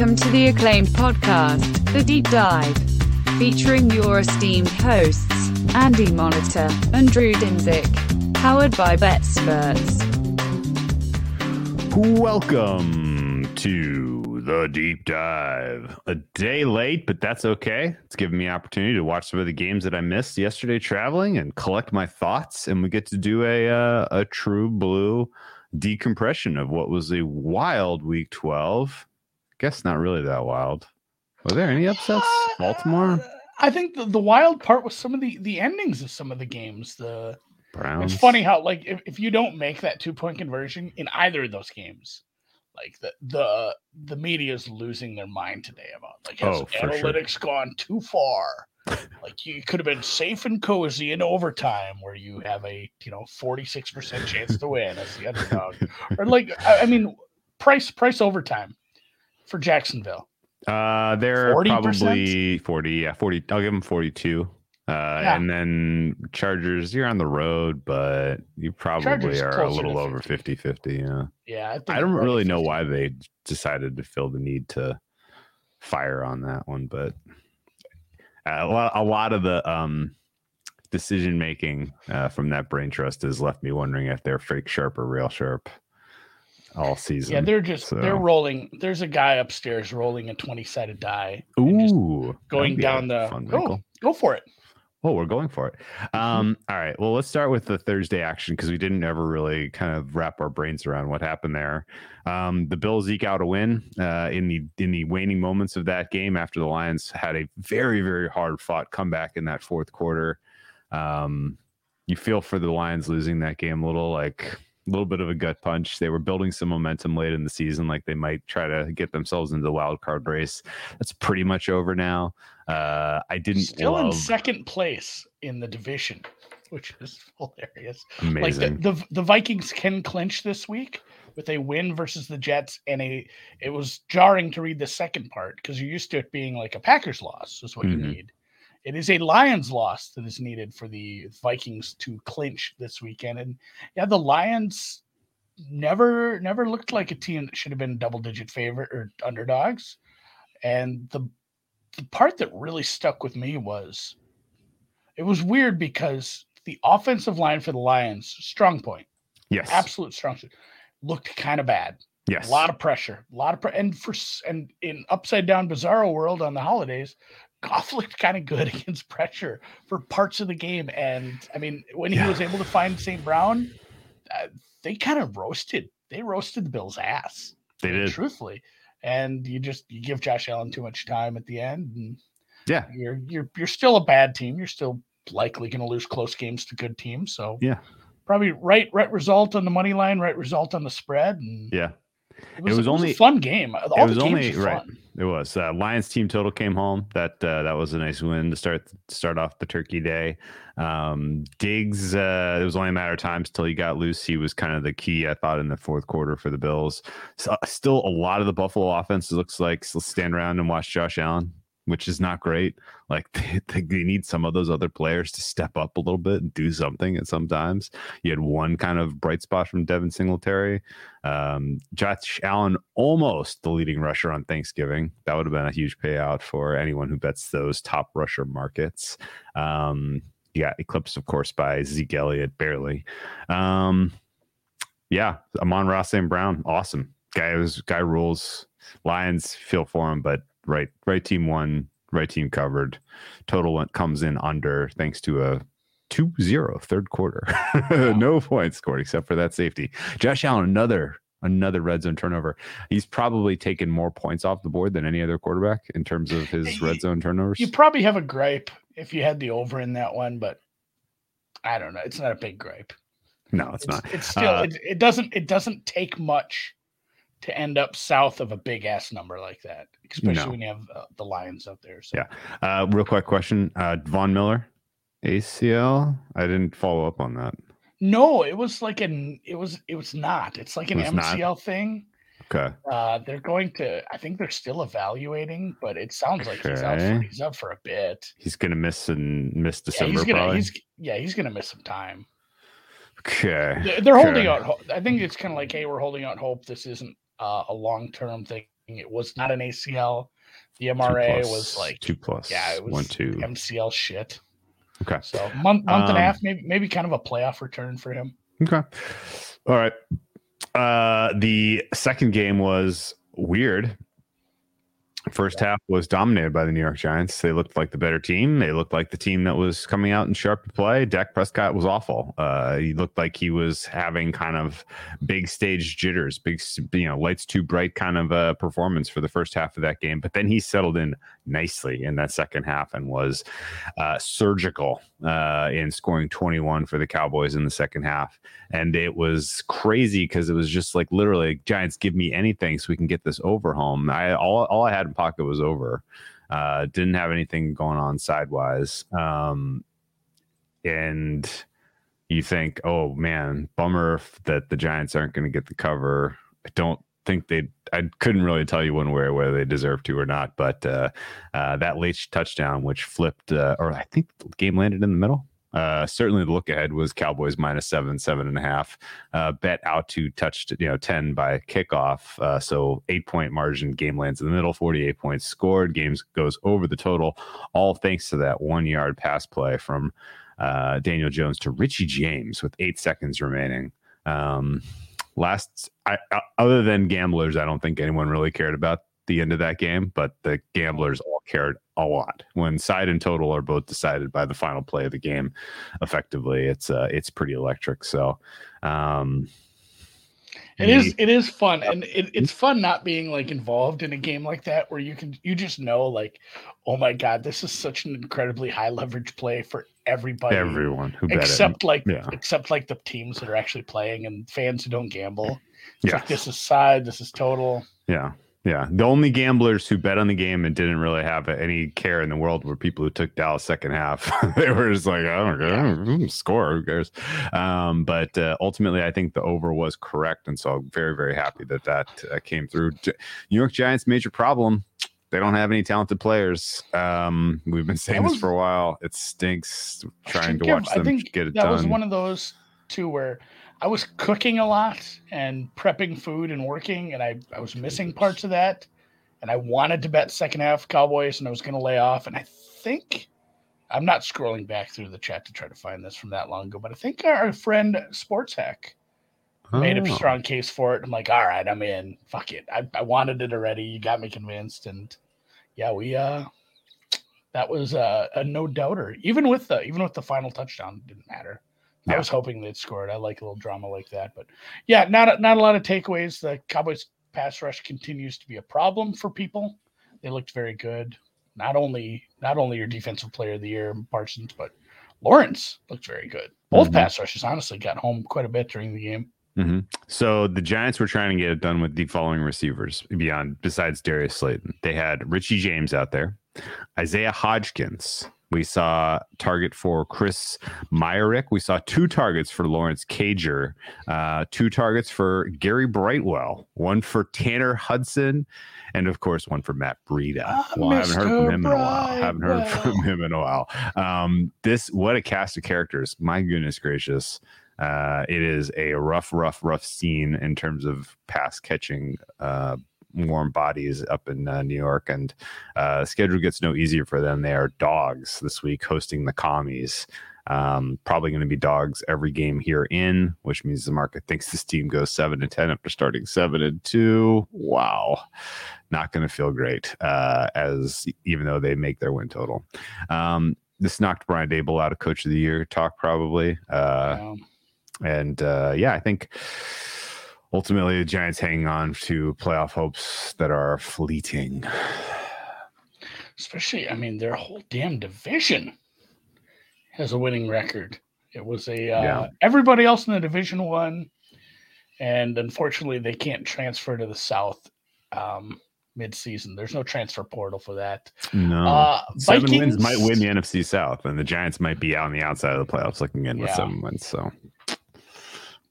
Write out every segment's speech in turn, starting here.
Welcome to the acclaimed podcast, The Deep Dive, featuring your esteemed hosts, Andy Monitor and Drew Dinzik, powered by BetSperts. Welcome to the deep dive. A day late, but that's okay. It's given me opportunity to watch some of the games that I missed yesterday traveling and collect my thoughts. And we get to do a uh, a true blue decompression of what was a wild week twelve. Guess not really that wild. Were there any upsets? Uh, Baltimore, I think the, the wild part was some of the the endings of some of the games. The Browns. it's funny how like if, if you don't make that two point conversion in either of those games, like the the the media is losing their mind today about like has Oh, for sure. analytics gone too far? like you could have been safe and cozy in overtime where you have a you know forty six percent chance to win as the underdog, or like I, I mean price price overtime for Jacksonville. Uh, they're 40%? probably 40. Yeah, 40. I'll give them 42. Uh, Yeah. and then Chargers, you're on the road, but you probably Chargers are a little over 50 50. Yeah. Yeah, think I don't really know 50. why they decided to feel the need to fire on that one, but a lot, a lot of the um, decision making uh, from that brain trust has left me wondering if they're fake sharp or real sharp all season. Yeah, they're just they're rolling. There's a guy upstairs rolling a 20 sided die. Ooh, going that'd be a down the go, go for it. Oh, we're going for it. Um, all right. Well, let's start with the Thursday action because we didn't ever really kind of wrap our brains around what happened there. Um, the Bills eke out a win uh, in the in the waning moments of that game after the Lions had a very very hard fought comeback in that fourth quarter. Um, you feel for the Lions losing that game a little like a little bit of a gut punch. They were building some momentum late in the season, like they might try to get themselves into the wild card race. That's pretty much over now. Uh, I didn't Still in second place in the division, which is hilarious. amazing. Like the, the the Vikings can clinch this week with a win versus the Jets, and a it was jarring to read the second part because you're used to it being like a Packers loss is what Mhm. you need. It is a Lions loss that is needed for the Vikings to clinch this weekend, and yeah, the Lions never never looked like a team that should have been double digit favorite or underdogs, and the the part that really stuck with me was it was weird because the offensive line for the Lions, strong point, Yes. absolute strong suit, looked kind of bad. Yes. A lot of pressure, a lot of pre- and for and in upside down bizarro world on the holidays, Goff looked kind of good against pressure for parts of the game. And I mean, when Yeah. he was able to find St. Brown, uh, they kind of roasted. They roasted the Bills' ass. they did. truthfully. And you just you give Josh Allen too much time at the end, and Yeah. you're you're you're still a bad team. You're still likely going to lose close games to good teams. So Yeah. probably right right result on the money line, right result on the spread, and Yeah. It was, was it was only- a fun game. All it was only right. It was uh, Lions team total came home. That uh, that was a nice win to start start off the Turkey Day. Um, Diggs, uh, it was only a matter of time till he got loose. He was kind of the key, I thought, in the fourth quarter for the Bills. So, still, a lot of the Buffalo offense looks like still stand around and watch Josh Allen, which is not great. Like they, they, need some of those other players to step up a little bit and do something. And sometimes you had one kind of bright spot from Devin Singletary. Um, Josh Allen almost the leading rusher on Thanksgiving. That would have been a huge payout for anyone who bets those top rusher markets. Um, yeah, eclipsed, of course, by Zeke Elliott, barely. Um, yeah, Amon-Ra St. Brown, awesome guy. Was guy rules. Lions feel for him, but right, right team won, right team covered. Total went, comes in under thanks to a 2-0 third quarter. no points scored except for that safety. Josh Allen, another another red zone turnover. He's probably taken more points off the board than any other quarterback in terms of his red zone turnovers. You probably have a gripe if you had the over in that one, but I don't know. It's not a big gripe. no, it's not. It's still Uh, it, it doesn't it doesn't take much to end up south of a big ass number like that, especially No. when you have uh, the Lions out there. So Yeah. Uh, real quick question: uh, Von Miller, ACL. I didn't follow up on that. no, it was like an it was it was not. It's like an It was not? MCL thing. Okay. Uh, they're going to. I think they're still evaluating, but it sounds like he's out. For, he's out for a bit. He's gonna miss and miss Yeah, December he's gonna. probably. He's yeah. He's gonna miss some time. Okay. They're, they're holding Okay. out. I think it's kind of like, hey, we're holding out hope. This isn't uh, a long term thing It was not an ACL. The MRA plus, was like two plus. yeah, it was one two. MCL shit. Okay. So month month and a Um, half, maybe maybe kind of a playoff return for him. Okay. All right. Uh, the second game was weird. First half was dominated by the New York Giants. They looked like the better team. They looked like the team that was coming out in sharp to play. Dak Prescott was awful. Uh, he looked like he was having kind of big stage jitters, big, you know, lights too bright kind of uh, performance for the first half of that game. But then he settled in nicely in that second half and was uh, surgical uh, in scoring 21 for the Cowboys in the second half. And it was crazy because it was just like literally Giants give me anything so we can get this over home. I all, all I had in pocket was over. Uh, didn't have anything going on sidewise. Um, and you think, oh man, bummer that the Giants aren't going to get the cover. I don't think they I couldn't really tell you one way whether they deserve to or not, but uh, uh, that late touchdown, which flipped, uh, or I think the game landed in the middle. Uh, certainly, the look ahead was Cowboys minus seven, seven and a half. Uh, bet out to touched, you know, ten by kickoff. Uh, so eight point margin. Game lands in the middle. Forty eight points scored. Games goes over the total. All thanks to that one yard pass play from Daniel Jones to Richie James with eight seconds remaining. Um, last, I, I, other than gamblers, I don't think anyone really cared about the end of that game, but the gamblers all cared a lot. When side and total are both decided by the final play of the game, effectively, it's uh, it's pretty electric. So, um, It is it is fun, and it, it's fun not being like involved in a game like that where you can you just know like, oh my god, this is such an incredibly high leverage play for everybody, everyone who bet it. except like Yeah. except like the teams that are actually playing and fans who don't gamble. It's Yeah. like this is side, this is total. Yeah. Yeah. The only gamblers who bet on the game and didn't really have any care in the world were people who took Dallas second half. they were just like, I don't care. Score. Who cares? Um, but uh, ultimately, I think the over was correct. And so I'm very, very happy that that uh, came through. New York Giants' major problem. They don't have any talented players. Um, we've been saying That this for a while. It stinks trying to give- watch I them think get it that done. was one of those too where I was cooking a lot and prepping food and working, and I, I was missing parts of that. And I wanted to bet second half Cowboys, and I was going to lay off. And I think I'm not scrolling back through the chat to try to find this from that long ago, but I think our friend Sports Hack made a Oh. strong case for it. I'm like, all right, I'm in. Fuck it. I, I wanted it already. You got me convinced. And yeah, we uh that was uh, a no doubter. Even with the even with the final touchdown, it didn't matter. I was hoping they'd score it. I like a little drama like that. But yeah, not a, not a lot of takeaways. The Cowboys pass rush continues to be a problem for people. They looked very good. Not only not only your defensive player of the year Parsons, but Lawrence looked very good. Both Mhm. pass rushes honestly got home quite a bit during the game. Hmm So the Giants were trying to get it done with the following receivers beyond besides Darius Slayton. They had Richie James out there, Isaiah Hodgins. We saw target for Chris Myarick. We saw two targets for Lawrence Cager, uh, two targets for Gary Brightwell, one for Tanner Hudson, and of course one for Matt Breida. Ah, well, I haven't heard from him in a while. haven't heard from him in a while. Um, this what a cast of characters. My goodness gracious. Uh, it is a rough, rough, rough scene in terms of pass catching uh, warm bodies up in uh, New York, and uh, schedule gets no easier for them. They are dogs this week, hosting the commies. Um, probably going to be dogs every game here in, which means the market thinks this team goes seven and ten after starting seven and two. Wow, not going to feel great. Uh, as even though they make their win total, um, this knocked Brian Daboll out of Coach of the Year talk probably. Uh, and uh, yeah, I think ultimately the Giants hanging on to playoff hopes that are fleeting. especially, I mean, their whole damn division has a winning record. It was a uh, Yeah. everybody else in the division won, and unfortunately, they can't transfer to the South um, mid-season. There's no transfer portal for that. No. Uh, seven wins might win the NFC South, and the Giants might be out on the outside of the playoffs looking in with seven wins. So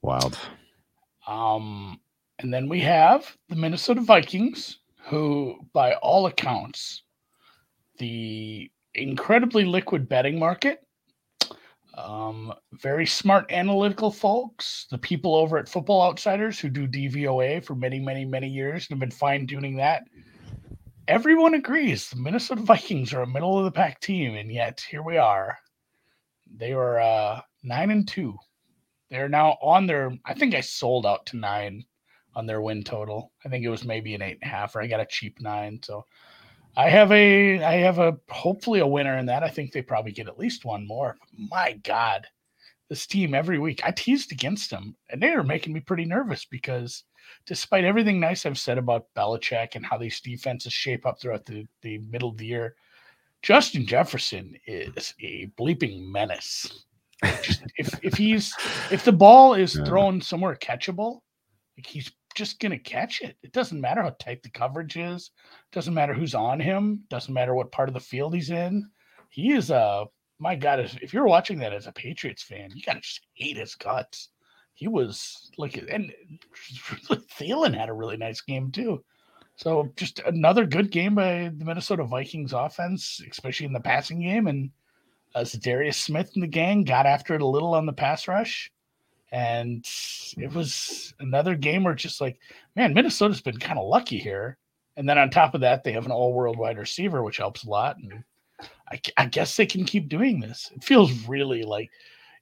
wild. Um, and then we have the Minnesota Vikings, who, by all accounts, the incredibly liquid betting market Um, very smart analytical folks, the people over at Football Outsiders who do DVOA for many, many, many years and have been fine tuning that. Everyone agrees the Minnesota Vikings are a middle of the pack team, and yet here we are. They were uh, nine and two. They're now on their. I think I sold out to nine on their win total. I think it was maybe an eight and a half, or I got a cheap nine. So I have a I have a hopefully a winner in that. I think they probably get at least one more. My God, this team every week. I teased against them, and they are making me pretty nervous because despite everything nice I've said about Belichick and how these defenses shape up throughout the, the middle of the year, Justin Jefferson is a bleeping menace. If if he's if the ball is yeah. thrown somewhere catchable, like he's just going to catch it. It doesn't matter how tight the coverage is. It doesn't matter who's on him. Doesn't matter what part of the field he's in. He is a my God. If you're watching that as a Patriots fan, you gotta just hate his guts. He was like, and Thielen had a really nice game too. So just another good game by the Minnesota Vikings offense, especially in the passing game. And Uh, Za'Darius Smith and the gang got after it a little on the pass rush and it was another game where just like, man, Minnesota's been kind of lucky here. And then on top of that, they have an all world wide receiver, which helps a lot. And I, I, guess they can keep doing this. It feels really like,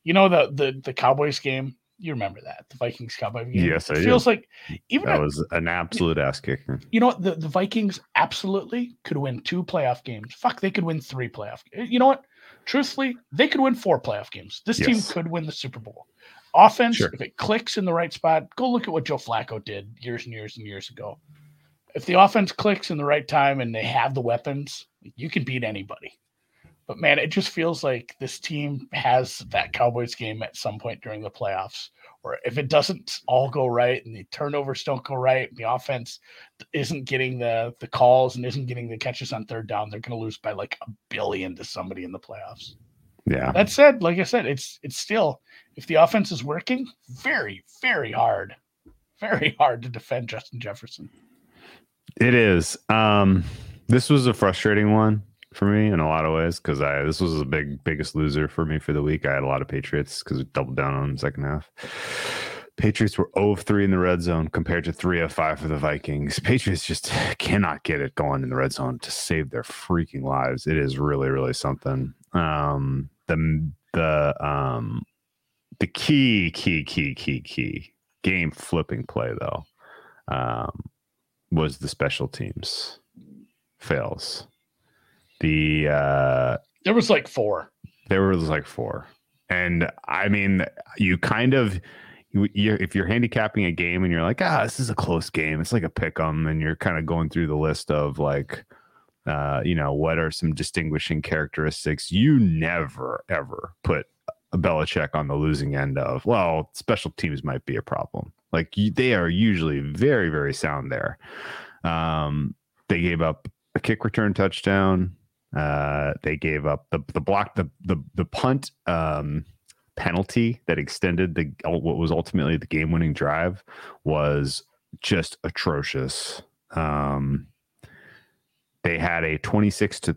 you know, the the the Cowboys game. You remember that the Vikings Cowboy game? Yes, it I feels do. like even that was an absolute ass kicker. You know what? The, the Vikings absolutely could win two playoff games. Fuck, they could win three playoff. You know what? Truthfully, they could win four playoff games. This yes. team could win the Super Bowl. Offense, sure. if it clicks in the right spot, go look at what Joe Flacco did years and years and years ago. If the offense clicks in the right time and they have the weapons, you can beat anybody. But man, it just feels like this team has that Cowboys game at some point during the playoffs. Or if it doesn't all go right and the turnovers don't go right, the offense isn't getting the the calls and isn't getting the catches on third down, they're going to lose by like a billion to somebody in the playoffs. Yeah. That said, like I said, it's it's still if the offense is working, very very hard, very hard to defend Justin Jefferson. It is. Um, this was a frustrating one for me in a lot of ways because I this was the big biggest loser for me for the week. I had a lot of Patriots because we doubled down on the second half. Patriots were 0 of 3 in the red zone compared to 3 of 5 for the Vikings. Patriots just cannot get it going in the red zone to save their freaking lives. It is really, really something. Um, the the um the key key key key key game flipping play though um was the special teams fails the uh there was like four there was like four and i mean you kind of you, you, if you're handicapping a game and you're like ah this is a close game it's like a pick 'em and you're kind of going through the list of like uh, you know, what are some distinguishing characteristics you never ever put a Belichick on the losing end of? Well, special teams might be a problem. Like they are usually very, very sound there. Um, they gave up a kick return touchdown. Uh, they gave up the the block the the the punt um, penalty that extended the what was ultimately the game winning drive was just atrocious. Um, they had a 26 to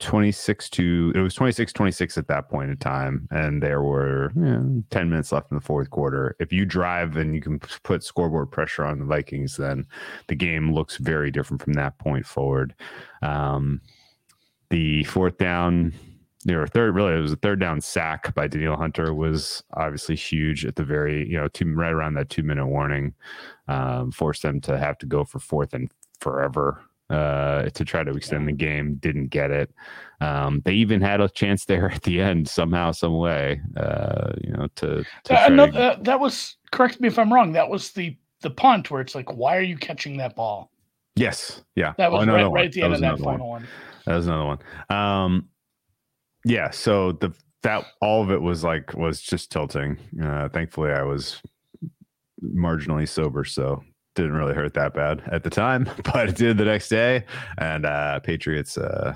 26 to it was 26 26 at that point in time and there were you know, 10 minutes left in the fourth quarter. If you drive and you can put scoreboard pressure on the vikings then the game looks very different from that point forward. Um, the fourth down or third really it was a third down sack by Danielle Hunter was obviously huge at the very you know two right around that two minute warning um, forced them to have to go for fourth and forever uh, to try to extend the game. Didn't get it. Um, they even had a chance there at the end somehow, some way. Uh, you know, to, to uh, to... Uh, that was correct me if I'm wrong. That was the the punt where it's like, why are you catching that ball? Yes, yeah, that was oh, right, right, at the that end of that final one. one. That was another one. Um, yeah, so the that all of it was like was just tilting. Uh, thankfully, I was marginally sober, so didn't really hurt that bad at the time, but it did the next day. And uh, Patriots, uh,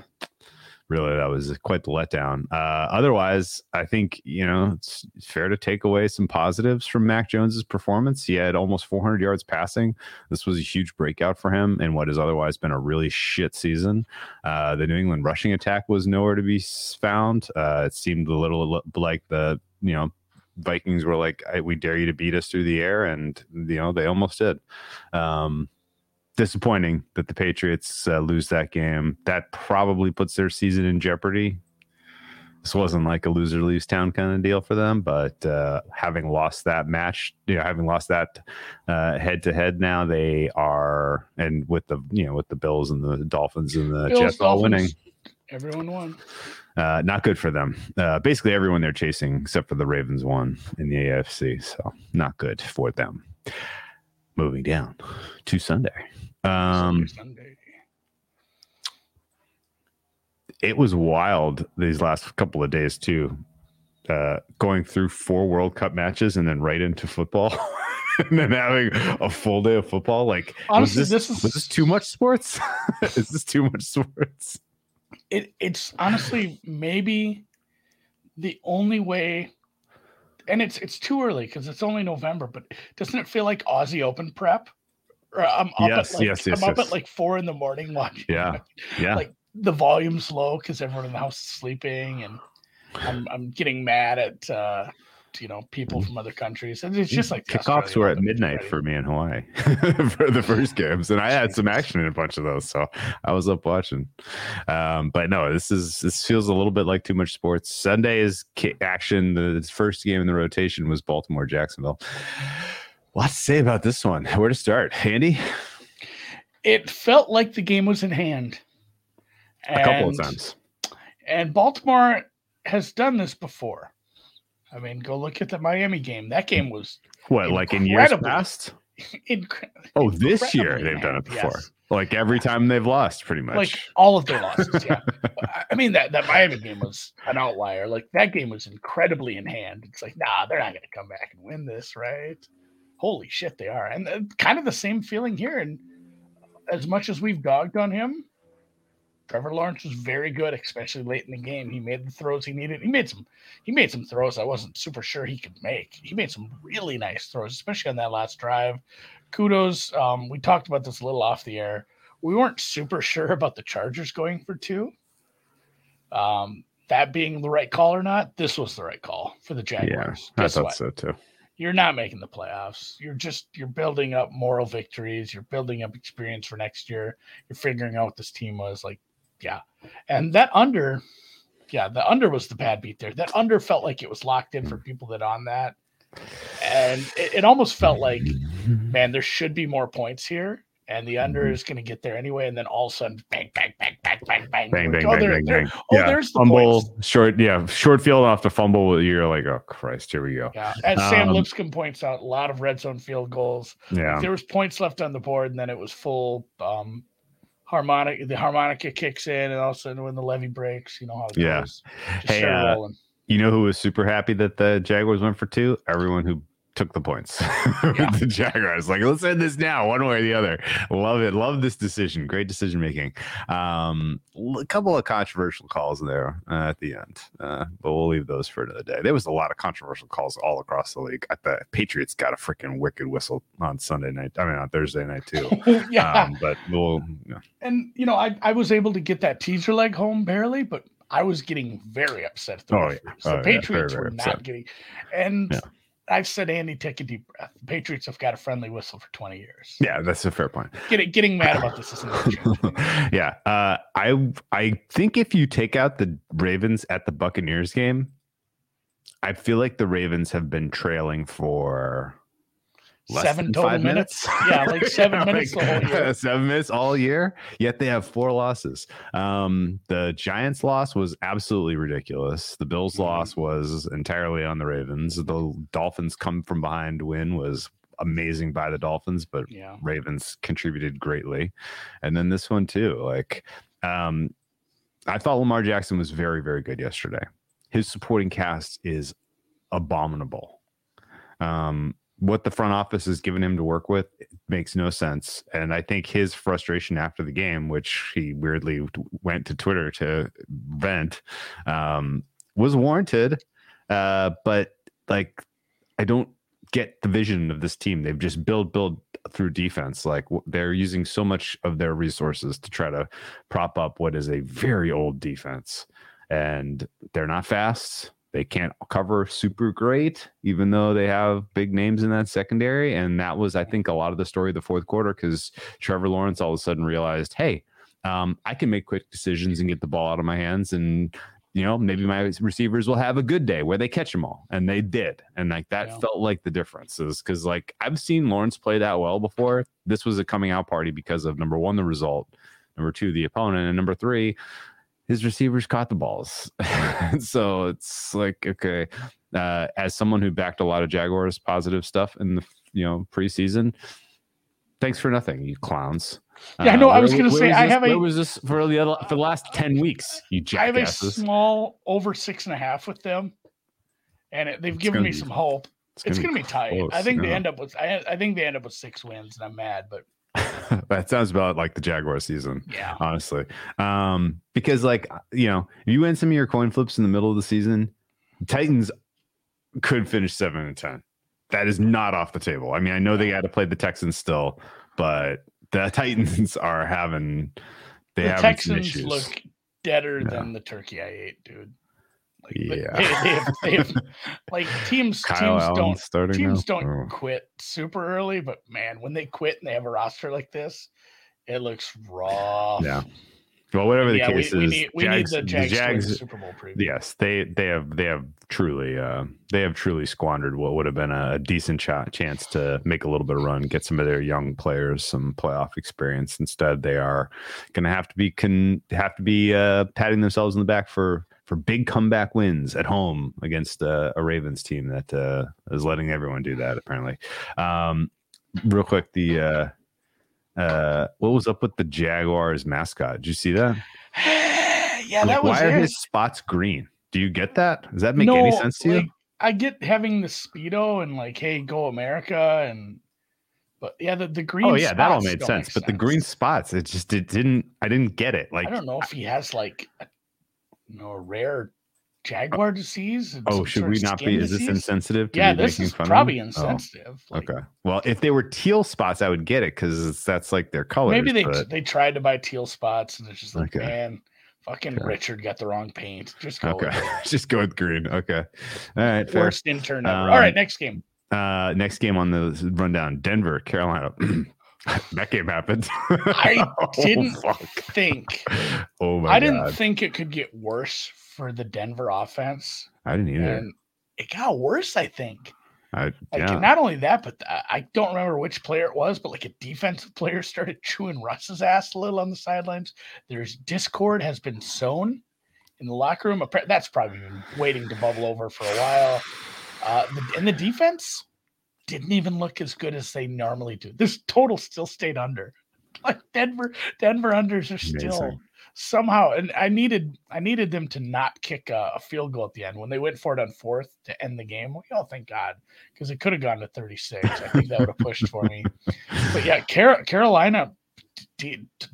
really that was quite the letdown. Uh, otherwise, I think you know it's fair to take away some positives from Mac Jones's performance. He had almost 400 yards passing. This was a huge breakout for him in what has otherwise been a really shit season. Uh, the New England rushing attack was nowhere to be found. Uh, it seemed a little like the you know Vikings were like, "We dare you to beat us through the air," and you know they almost did. Um, disappointing that the Patriots uh, lose that game. That probably puts their season in jeopardy. This wasn't like a loser leaves town kind of deal for them, but uh, having lost that match, you know, having lost that head to head, now they are, and with the you know with the Bills and the Dolphins and the Bills, Jets all winning, everyone won. Uh, not good for them. Uh, basically, everyone they're chasing, except for the Ravens, won in the AFC. So, not good for them. Moving down to Sunday. Um, Sunday. it was wild these last couple of days too. Uh, going through four World Cup matches and then right into football, and then having a full day of football. Like, Honestly, this, this is- was this too much sports? is this too much sports? It it's honestly maybe the only way and it's it's too early because it's only november but doesn't it feel like aussie open prep or i'm up Yes, at like, yes, yes, i'm up at like four in the morning watching Yeah, yeah. like the volume's low because everyone in the house is sleeping and i'm i'm getting mad at uh you know people from other countries and it's just like kickoffs were at midnight for me in Hawaii for the first games, and I had some action in a bunch of those, so I was up watching. Um, but no, this is this feels a little bit like too much sports. Sunday is action. The first game in the rotation was Baltimore Jacksonville. What to say about this one? Where to start, Andy? it felt like the game was in hand A couple of times. And Baltimore has done this before. I mean, go look at the Miami game. That game was What, like in years past? incre- Oh, this year they've done it before. yes. Like every time they've lost, pretty much. like all of their losses. Yeah, I- I mean that that Miami game was an outlier. Like that game was incredibly in hand. It's like, nah, they're not going to come back and win this, right? Holy shit, they are. And uh, kind of the same feeling here. And as much as we've dogged on him, Trevor Lawrence was very good, especially late in the game. He made the throws he needed. He made some. He made some throws I wasn't super sure he could make. He made some really nice throws, especially on that last drive. Kudos. Um, we talked about this a little off the air. We weren't super sure about the Chargers going for two. Um, that being the right call or not, this was the right call for the yeah, Jaguars. I thought what? so too. you're not making the playoffs. You're just you're building up moral victories. You're building up experience for next year. You're figuring out what this team was like. Yeah, and that under, yeah, the under was the bad beat there. That under felt like it was locked in for people that on that, and it, it almost felt like, man, there should be more points here. And the under Mhm. is going to get there anyway, and then all of a sudden, bang, bang, bang, bang, bang, bang, bang, bang, oh, bang, there- bang, there- bang. Oh, yeah, there's the fumble, points. short, yeah, short field off the fumble. You're like, oh Christ, here we go. Yeah, as Sam Um, Lipscomb points out, a lot of red zone field goals. Yeah, there was points left on the board, and then it was full um harmonic. The harmonica kicks in, and all of a sudden when the levee breaks, you know how it Yeah. goes. Just Hey, uh, you know who was super happy that the Jaguars went for two? Everyone who took the points. Yeah. the Jaguars like, let's end this now, one way or the other. Love it. Love this decision. Great decision making. Um, a couple of controversial calls there uh, at the end, uh, but we'll leave those for another day. There was a lot of controversial calls all across the league. The Patriots got a freaking wicked whistle on Sunday night. I mean, on Thursday night too. yeah, Um, but we'll. yeah. and you know I I was able to get that teaser leg home barely, but I was getting very upset. At the Oh, yeah. The Oh, yeah. Patriots Very, were very not upset. getting, and. Yeah. I've said, Andy, take a deep breath. The Patriots have got a friendly whistle for 20 years. Yeah, that's a fair point. Getting, getting mad about this isn't going to change. anything. yeah, uh, I I think if you take out the Ravens at the Buccaneers game, I feel like the Ravens have been trailing for less Seven total five minutes? Yeah, like seven minutes the whole year. seven minutes all year. Yet they have four losses. Um, the Giants' loss was absolutely ridiculous. The Bills' Mhm. loss was entirely on the Ravens. The Dolphins' come from behind win was amazing by the Dolphins, but Yeah. Ravens contributed greatly. And then this one too. Like um I thought Lamar Jackson was very very good yesterday. His supporting cast is abominable. Um what the front office has given him to work with makes no sense. And I think his frustration after the game, which he weirdly went to Twitter to vent, um, was warranted. Uh, but like, I don't get the vision of this team. They've just build, build through defense. Like they're using so much of their resources to try to prop up what is a very old defense. And they're not fast they can't cover super great, even though they have big names in that secondary. And that was, I think, a lot of the story of the fourth quarter because Trevor Lawrence all of a sudden realized, hey, um, I can make quick decisions and get the ball out of my hands. And, you know, maybe my receivers will have a good day where they catch them all. And they did. And like that yeah. felt like the differences because, like, I've seen Lawrence play that well before. This was a coming out party because of number one, the result, number two, the opponent, and number three, his receivers caught the balls. so it's like, okay, uh, as someone who backed a lot of Jaguars positive stuff in the you know preseason, thanks for nothing, you clowns. Yeah, I know. Uh, I was going to say I have a. Where was this for the other, for the last ten weeks? You jackasses. I have a small over six and a half with them, and it, they've given me be, some hope. It's, going to be tight. Close, I think they end up with. I, I think they end up with six wins, and I'm mad, but that sounds about like the Jaguar season. Yeah. Honestly. Um, because like, you know, if you win some of your coin flips in the middle of the season, Titans could finish seven and ten. That is not off the table. I mean, I know they got to play the Texans still, but the Titans are having they the Texans look deader yeah. than the turkey I ate, dude. Like, yeah, they, they, have, they have, like teams. Kyle teams don't teams now? don't oh. quit super early, but man, when they quit and they have a roster like this, it looks raw. Yeah. Well, whatever the yeah, case we, is, we need, we Jags, need the Jags, the Jags Super Bowl preview. Yes, they they have they have truly uh, they have truly squandered what would have been a decent ch- chance to make a little bit of run, get some of their young players some playoff experience. Instead, they are going to have to be can have to be uh, patting themselves in the back for for big comeback wins at home against uh, a Ravens team that uh, is letting everyone do that. Apparently, um, real quick, the uh, uh, what was up with the Jaguars mascot? Did you see that? yeah, like, that was. Why are his spots green? Do you get that? Does that make no, any sense to like, you? I get having the speedo and like, hey, go America, and but yeah, the, the green. Oh yeah, that all made sense. But sense. the green spots, it just it didn't. I didn't get it. Like I don't know if he has like a you know, a rare jaguar disease. Oh, should we not be? Disease? Is this insensitive? yeah, this is probably insensitive. Oh, like, okay. Well, if they were teal spots, I would get it because that's like their color. Maybe they but... they tried to buy teal spots, and it's just like, okay. man, fucking okay. Richard got the wrong paint. Just go. Okay. just go with green. Okay. All right. Worst fair. intern ever. Um, All right, next game. Uh, next game on the rundown: Denver, Carolina. that game happened. I didn't oh, think. Oh my! I didn't God. think it could get worse for the Denver offense. I didn't either. And it got worse. I think. I, like, yeah. Not only that, but the, I don't remember which player it was, but like a defensive player started chewing Russ's ass a little on the sidelines. There's discord has been sown in the locker room. That's probably been waiting to bubble over for a while. Uh, in the defense, didn't even look as good as they normally do. This total still stayed under. Like Denver, Denver unders are still Amazing. somehow, and I needed I needed them to not kick a, a, field goal at the end when they went for it on fourth to end the game. We all oh, thank God because it could have gone to 36. I think that would have pushed for me. But yeah, Car- Carolina, D- D-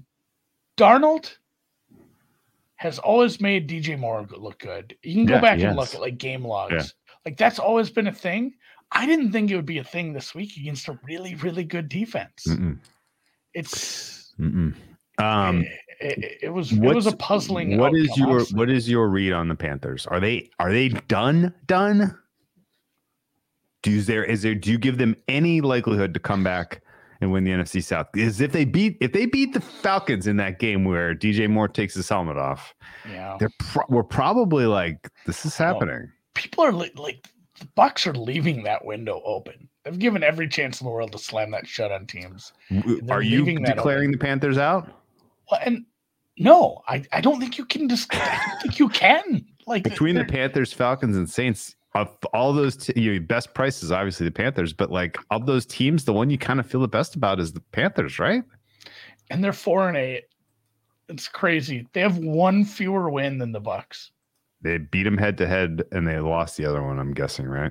Darnold has always made DJ Moore look good. You can go yeah, back and look at like game logs. Yeah. Like that's always been a thing. I didn't think it would be a thing this week against a really, really good defense. Mm-mm. It's Mm-mm. um it, it, it was it was a puzzling. What outcome, is your honestly. what is your read on the Panthers? Are they are they done done? Do is there is there do you give them any likelihood to come back and win the NFC South? Is if they beat if they beat the Falcons in that game where DJ Moore takes his helmet off, yeah, they're pro- we're probably like this is happening. People are like, like the Bucs are leaving that window open. They've given every chance in the world to slam that shut on teams. Are you declaring the Panthers out? Well, and no, I, I don't think you can just. I don't think you can. Like between the Panthers, Falcons, and Saints, of all those t- you know, best prices, obviously the Panthers, but like of those teams, the one you kind of feel the best about is the Panthers, right? And they're four and eight. It's crazy. They have one fewer win than the Bucs. They beat them head to head, and they lost the other one. I'm guessing, right?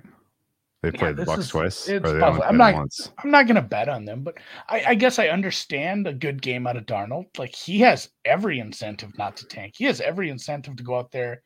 They Yeah, played the Bucs is- twice. it's possible. I'm not- I'm not going to bet on them, but I, I guess I understand a good game out of Darnold. Like he has every incentive not to tank. He has every incentive to go out there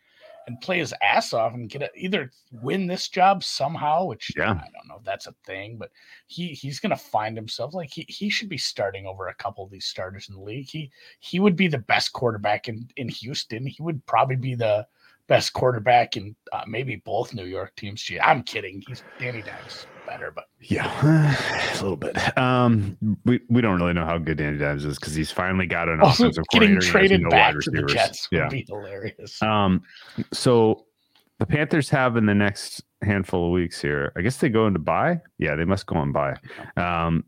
and play his ass off and get a, either win this job somehow, which Yeah. I don't know if that's a thing, but he he's going to find himself like he, he should be starting over a couple of these starters in the league. He he would be the best quarterback in in Houston. He would probably be the best quarterback in uh, maybe both New York teams. Gee, I'm kidding. He's Danny Dimes better, but Yeah, a little bit. Um, we, we don't really know how good Danny Dimes is because he's finally got an also offensive getting coordinator. He has traded no back to the. Jets would Yeah. be hilarious. Um, so the Panthers have in the next handful of weeks here. I guess they go into bye. Yeah, they must go on bye. Um,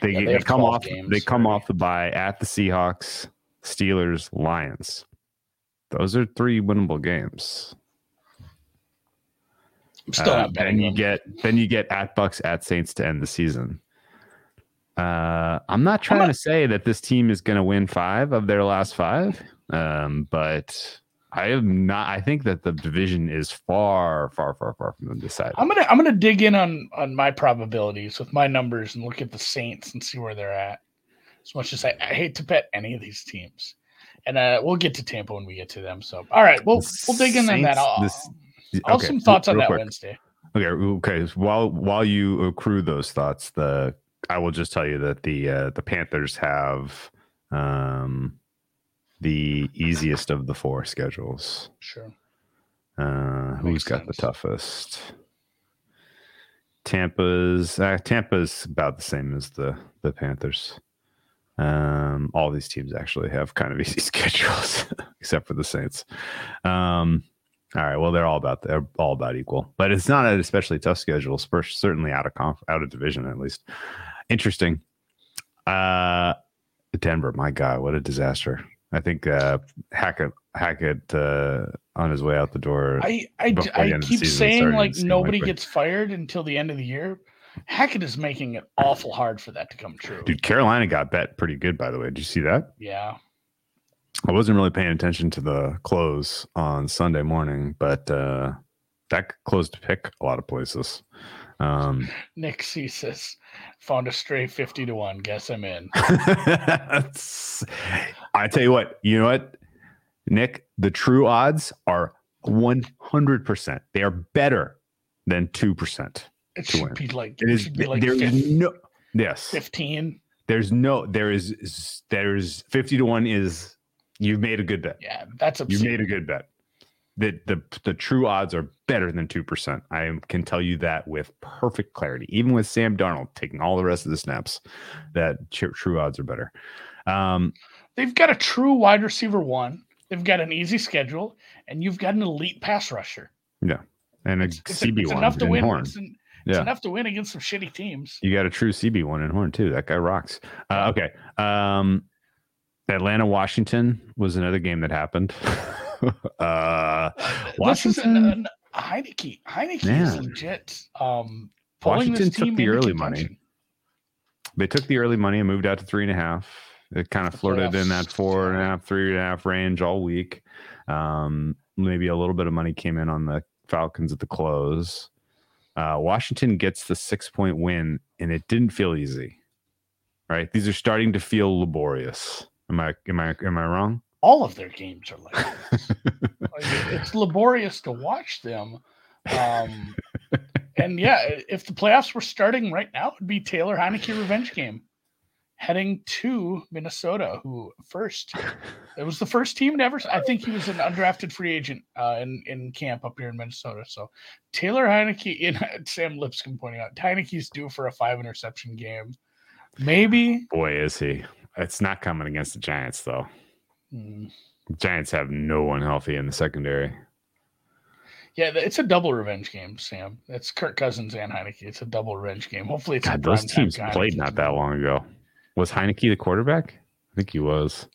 they, Yeah, they they come off. They come already. off the bye at the Seahawks, Steelers, Lions. Those are three winnable games. I'm still Uh, not betting then you them. get then you get at Bucs at Saints to end the season. Uh, I'm not trying not- to say that this team is going to win five of their last five, um, but I am not. I think that the division is far, far, far, far from decided. I'm gonna I'm gonna dig in on on my probabilities with my numbers and look at the Saints and see where they're at. As much as I, I hate to bet any of these teams, and uh, we'll get to Tampa when we get to them. So all right, we'll we'll dig in on that. I'll, this- I'll have some thoughts on real that quick. Wednesday. Okay, okay. so While while you accrue those thoughts, the I will just tell you that the uh, the Panthers have um, the easiest of the four schedules. Sure. Uh, who's got the toughest? Tampa's uh, Tampa's about the same as the the Panthers. Um, all these teams actually have kind of easy schedules, except for the Saints. Um, all right, well, they're all about they're all about equal, but it's not an especially tough schedule. Spurs certainly out of conf- out of division at least. Interesting. Uh, Denver, my God, what a disaster! I think uh, Hackett Hackett uh, on his way out the door. I I, I end of the keep saying like nobody like- gets fired until the end of the year. Hackett is making it awful hard for that to come true. Dude, Carolina got bet pretty good, by the way. Did you see that? Yeah. I wasn't really paying attention to the close on Sunday morning, but uh, that closed pick a lot of places. Um, Nick C says found a stray fifty to one. Guess I'm in. I tell you what, you know what, Nick, the true odds are 100%. They are better than 2%. It should win. be like It it is, should be like there is no, yes, fifteen. there's no, there is, there's 50 to 1 is, you've made a good bet. Yeah, that's You obscene. made a good bet. The, the the true odds are better than two percent. I can tell you that with perfect clarity. Even with Sam Darnold taking all the rest of the snaps, that tr- true odds are better. Um, They've got a true wide receiver one. They've got an easy schedule, and you've got an elite pass rusher. Yeah, and a It's, it's, CB it's one enough to win. Horn. It's, it's Yeah, enough to win against some shitty teams. you got a true CB one in Horn too. That guy rocks. Uh, okay, um, Atlanta Washington was another game that happened. uh, This is Washington. an, an Heinicke. Heinicke is legit. Um, Washington took the early money. they took the early money and moved out to three and a half. It kind of flirted in that four and a half, three and a half range all week. Um, maybe a little bit of money came in on the Falcons at the close. Uh, Washington gets the six point win, and it didn't feel easy. Right? These are starting to feel laborious. Am I am I am I wrong? All of their games are like it's laborious to watch them. Um, and yeah, if the playoffs were starting right now, it'd be Taylor Heinicke revenge game, heading to Minnesota. Who first? It was the first team to ever. I think he was an undrafted free agent uh, in in camp up here in Minnesota. So Taylor Heinicke, in Sam Lipscomb pointing out, Heinicke's due for a five interception game. Maybe. Boy, is he. It's not coming against the Giants though. Hmm. Giants have no one healthy in the secondary. Yeah, it's a double revenge game, Sam. It's Kirk Cousins and Heinicke. It's a double revenge game. Hopefully, it's a God, those teams played not that long ago. Was Heinicke the quarterback? I think he was.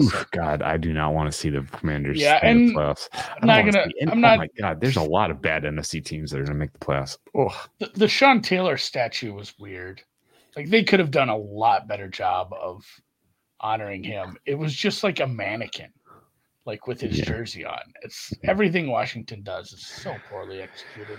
Oof, God, I do not want to see the Commanders. Yeah, in the and playoffs. I I'm don't gonna. any- I'm oh not. my God, there's a lot of bad NFC teams that are going to make the playoffs. Oh, The, the Sean Taylor statue was weird. Like they could have done a lot better job of honoring him. It was just like a mannequin. Like with his Yeah. jersey on. It's everything Washington does is so poorly executed.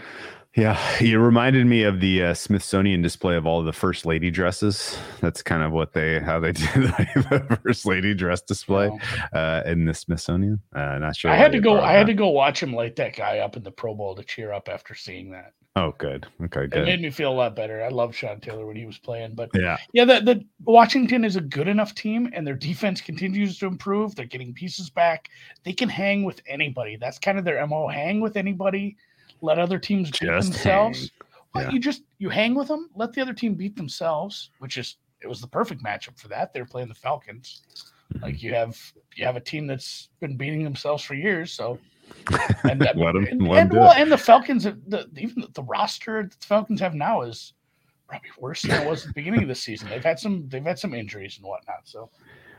Yeah, it reminded me of the uh, Smithsonian display of all the first lady dresses. That's kind of what they how they did the first lady dress display uh, in the Smithsonian. Uh, not sure. I had to go. I had to go watch him light that guy up in the Pro Bowl to cheer up after seeing that. Oh, good. Okay, good. It made me feel a lot better. I love Sean Taylor when he was playing, but Yeah, yeah, the, the Washington is a good enough team, and their defense continues to improve. They're getting pieces back. They can hang with anybody. That's kind of their mo. Hang with anybody. Let other teams beat Just themselves. Well, Yeah. you just you hang with them. Let the other team beat themselves, which is it was the perfect matchup for that. They're playing the Falcons. Mm-hmm. Like you have you have a team that's been beating themselves for years. So and 'em- and, and, well, and the Falcons, the, the even the roster that the Falcons have now is probably worse than it was at the beginning of the season. They've had some they've had some injuries and whatnot. So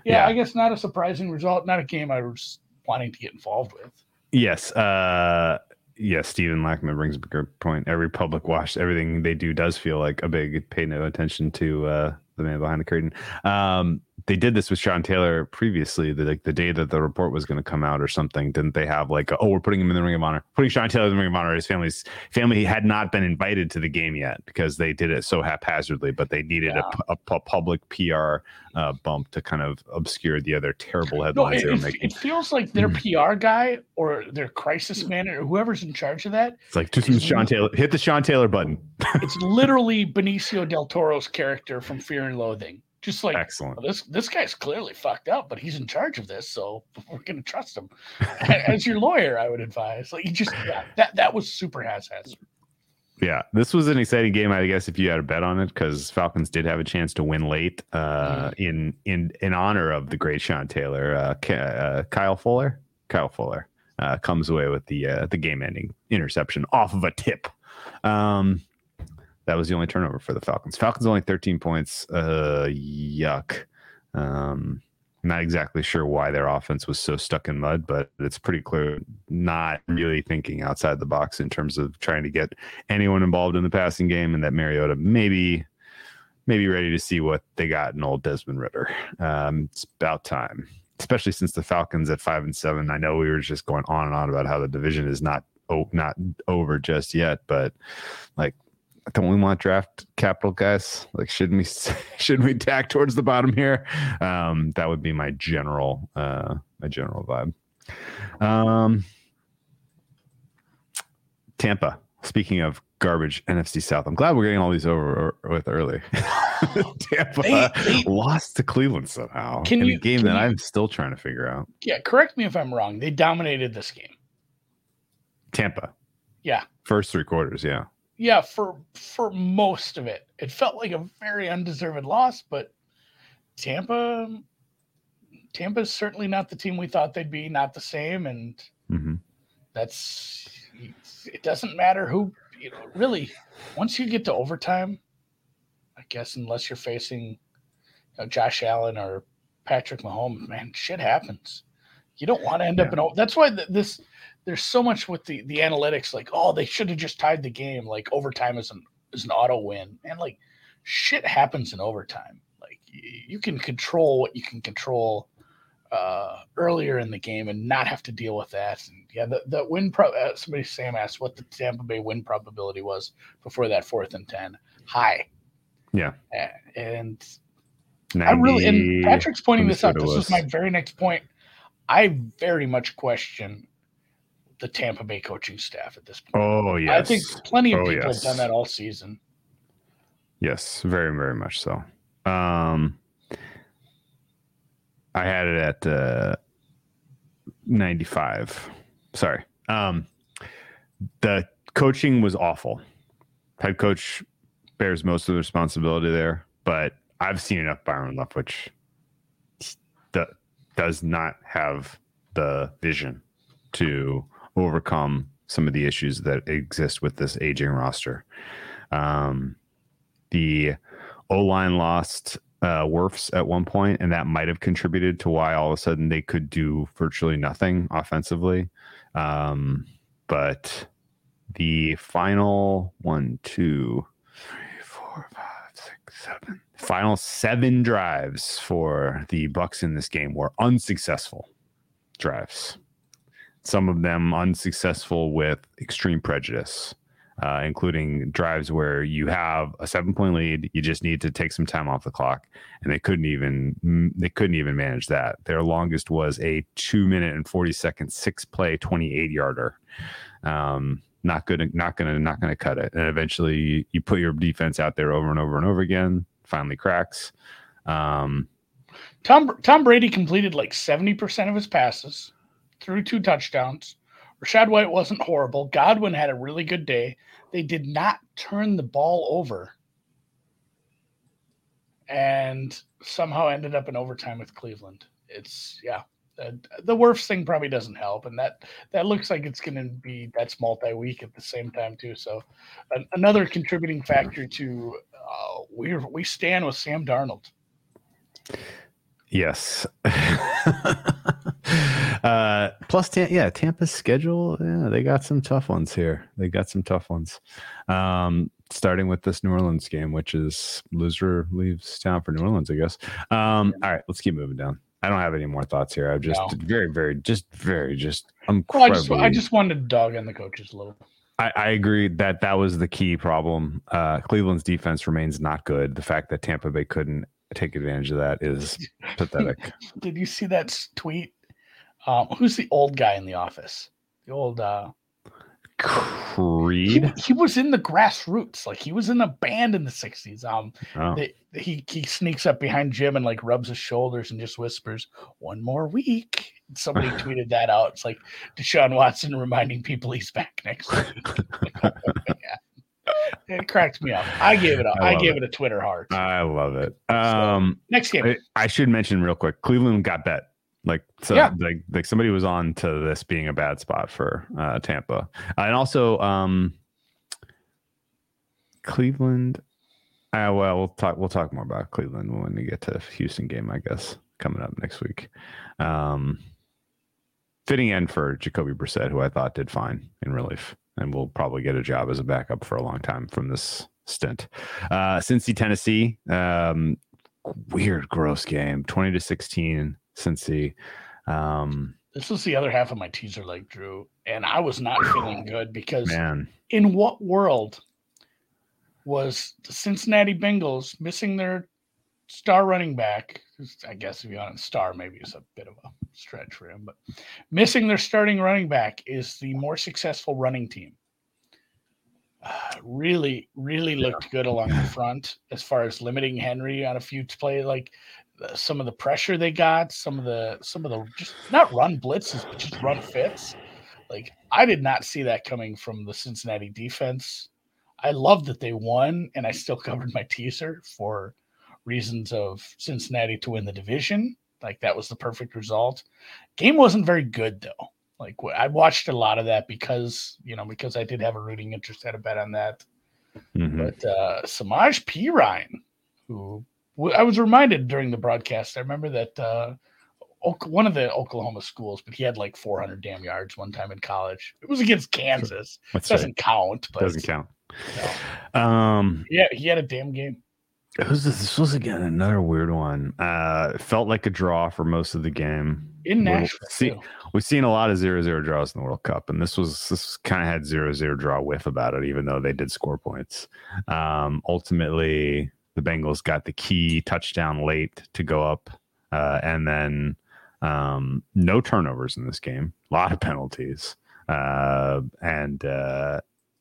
yeah, Yeah. I guess not a surprising result. Not a game I was wanting to get involved with. Yes. Uh yes, Stephen Lackman brings up a good point. Every public watch, everything they do does feel like a big pay no attention to uh the man behind the curtain. Um they did this with Sean Taylor previously, the like the day that the report was going to come out or something. Didn't they have like, oh, we're putting him in the Ring of Honor, putting Sean Taylor in the Ring of Honor? His family's family had not been invited to the game yet because they did it so haphazardly, but they needed Yeah. a, a, pu- public PR uh, bump to kind of obscure the other terrible No, headlines it, they were making. it feels like their Mm. PR guy or their crisis manager, whoever's in charge of that, It's like just Sean Taylor, hit the Sean Taylor button. it's literally Benicio del Toro's character from Fear and Loathing. Just like Excellent. this this guy's clearly fucked up, but he's in charge of this, so we're gonna trust him. As your lawyer, I would advise. Like you just yeah, that that was super has has. Yeah, this was an exciting game, I guess, if you had a bet on it, because Falcons did have a chance to win late uh, in in in honor of the great Sean Taylor. Uh, K- uh, Kyle Fuller, Kyle Fuller uh, comes away with the uh, the game ending interception off of a tip. Um, that was the only turnover for the Falcons. Falcons only 13 points. Uh, yuck. Um, not exactly sure why their offense was so stuck in mud, but it's pretty clear not really thinking outside the box in terms of trying to get anyone involved in the passing game, and that Mariota maybe maybe ready to see what they got in old Desmond Ridder. Um, it's about time, especially since the Falcons at five and seven. I know we were just going on and on about how the division is not oh, not over just yet, but like don't we want draft capital guys. Like shouldn't we shouldn't we tack towards the bottom here? Um that would be my general uh my general vibe. Um tampa speaking of garbage nfc south i'm glad we're getting all these over with early. Tampa They- they- lost to cleveland somehow. Can in you- a game that you- i'm still trying to figure out. Yeah, correct me if I'm wrong. They dominated this game. tampa. Yeah. first three quarters yeah Yeah, for for most of it. It felt like a very undeserved loss, but Tampa Tampa's certainly not the team we thought they'd be, not the same, and hmm that's it doesn't matter who you know really once you get to overtime i guess unless you're facing you know, josh allen or patrick mahomes man shit happens. You don't want to end up in that's why th- this there's so much with the the analytics like oh they should have just tied the game like overtime is an is an auto win and like shit happens in overtime like y- you can control what you can control uh, earlier in the game and not have to deal with that. And yeah, the, the win pro uh, somebody Sam asked what the Tampa Bay win probability was before that fourth and ten. High. Yeah. Uh, and I really and Patrick's pointing this out. This was. is my very next point. I very much question the Tampa Bay coaching staff at this point. oh yes I think plenty of Oh, people yes. have done that all season. Yes, very, very much so. Um, I had it at uh, 95. Sorry. Um, the coaching was awful. Head coach bears most of the responsibility there, but I've seen enough Byron Leftwich that does not have the vision to overcome some of the issues that exist with this aging roster. Um, the O line lost uh, Wirfs at one point, and that might have contributed to why all of a sudden they could do virtually nothing offensively. Um, but the final one, two, three, four, five, six, seven, final seven drives for the Bucs in this game were unsuccessful. drives. Some of them unsuccessful with extreme prejudice, uh, including drives where you have a seven point lead, you just need to take some time off the clock, and they couldn't even they couldn't even manage that. Their longest was a two minute and forty second six play twenty eight yarder. Um, not good, not gonna, not gonna cut it. And eventually, you, put your defense out there over and over and over again. Finally, cracks. Um, Tom Tom Brady completed like 70% of his passes, threw two touchdowns. Rachaad White wasn't horrible. Godwin had a really good day. They did not turn the ball over and somehow ended up in overtime with Cleveland. It's yeah. The Wirfs thing probably doesn't help, and that that looks like it's going to be that's multi-week at the same time too. So, an, another contributing factor to uh, we we stand with Sam Darnold. Yes. uh, plus, yeah, Tampa's schedule. Yeah, they got some tough ones here. They got some tough ones. Um, starting with this New Orleans game, which is loser leaves town for New Orleans, I guess. Um, all right, let's keep moving down. I don't have any more thoughts here. I'm just no. very, very, just very, just incredibly. Well, I, just, I just wanted to dog on the coaches a little. I, I agree that that was the key problem. Uh, Cleveland's defense remains not good. The fact that Tampa Bay couldn't take advantage of that is pathetic. Did you see that tweet? Um, who's the old guy in the office? The old uh, Creed. He, he, was in the grassroots, like he was in a band in the '60s. Um, oh. they, he he sneaks up behind Jim and like rubs his shoulders and just whispers, "One more week." Somebody tweeted that out. It's like Deshaun Watson reminding people he's back next week. yeah it cracked me up. I gave it up. I, I gave it. it. a Twitter heart. I love it. Um, so, next game. I, I, should mention real quick. Cleveland got bet. Like so, yeah. like like somebody was on to this being a bad spot for uh, Tampa, uh, and also um, Cleveland. Uh, well, we'll talk. We'll talk more about Cleveland when we get to the Houston game, I guess, coming up next week. Um, fitting end for Jacoby Brissett, who I thought did fine in relief and will probably get a job as a backup for a long time from this stint. Uh, Cincy, Tennessee, um, weird, gross game, twenty to sixteen. Cincy. Um, this was the other half of my teaser leg, Drew, and I was not feeling good because man, in what world was the Cincinnati Bengals missing their star running back? I guess if you want a star, maybe it's a bit of a stretch for him, but missing their starting running back is the more successful running team. Uh, really, really looked good along the front as far as limiting Henry on a few play, like some of the pressure they got, some of the some of the just not run blitzes, but just run fits. Like I did not see that coming from the Cincinnati defense. I love that they won, and I still covered my teaser for reasons of Cincinnati to win the division. Like that was the perfect result. Game wasn't very good though. Like I watched a lot of that because you know because I did have a rooting interest, had a bet on that. Mm-hmm. But uh, Samaje Perine, who I was reminded during the broadcast, I remember that uh, one of the Oklahoma schools, but he had like 400 damn yards one time in college. It was against Kansas. It doesn't right. count. But doesn't count. No. Um, yeah, he had a damn game. It was this was again another weird one. Uh felt like a draw for most of the game. In Nashville. See, we've seen a lot of zero zero draws in the World Cup, and this was this kind of had zero zero draw whiff about it, even though they did score points. Um, ultimately, the Bengals got the key touchdown late to go up, uh, and then um, no turnovers in this game, a lot of penalties, uh, and uh,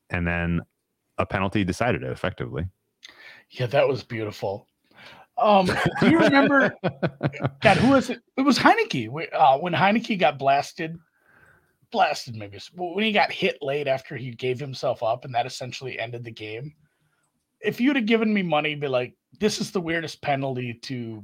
and then a penalty decided it effectively. Yeah, that was beautiful. Um, do you remember? God, who was it? It was Heinicke. Uh, when Heinicke got blasted, blasted maybe when he got hit late after he gave himself up, and that essentially ended the game. If you'd have given me money, be like, "This is the weirdest penalty to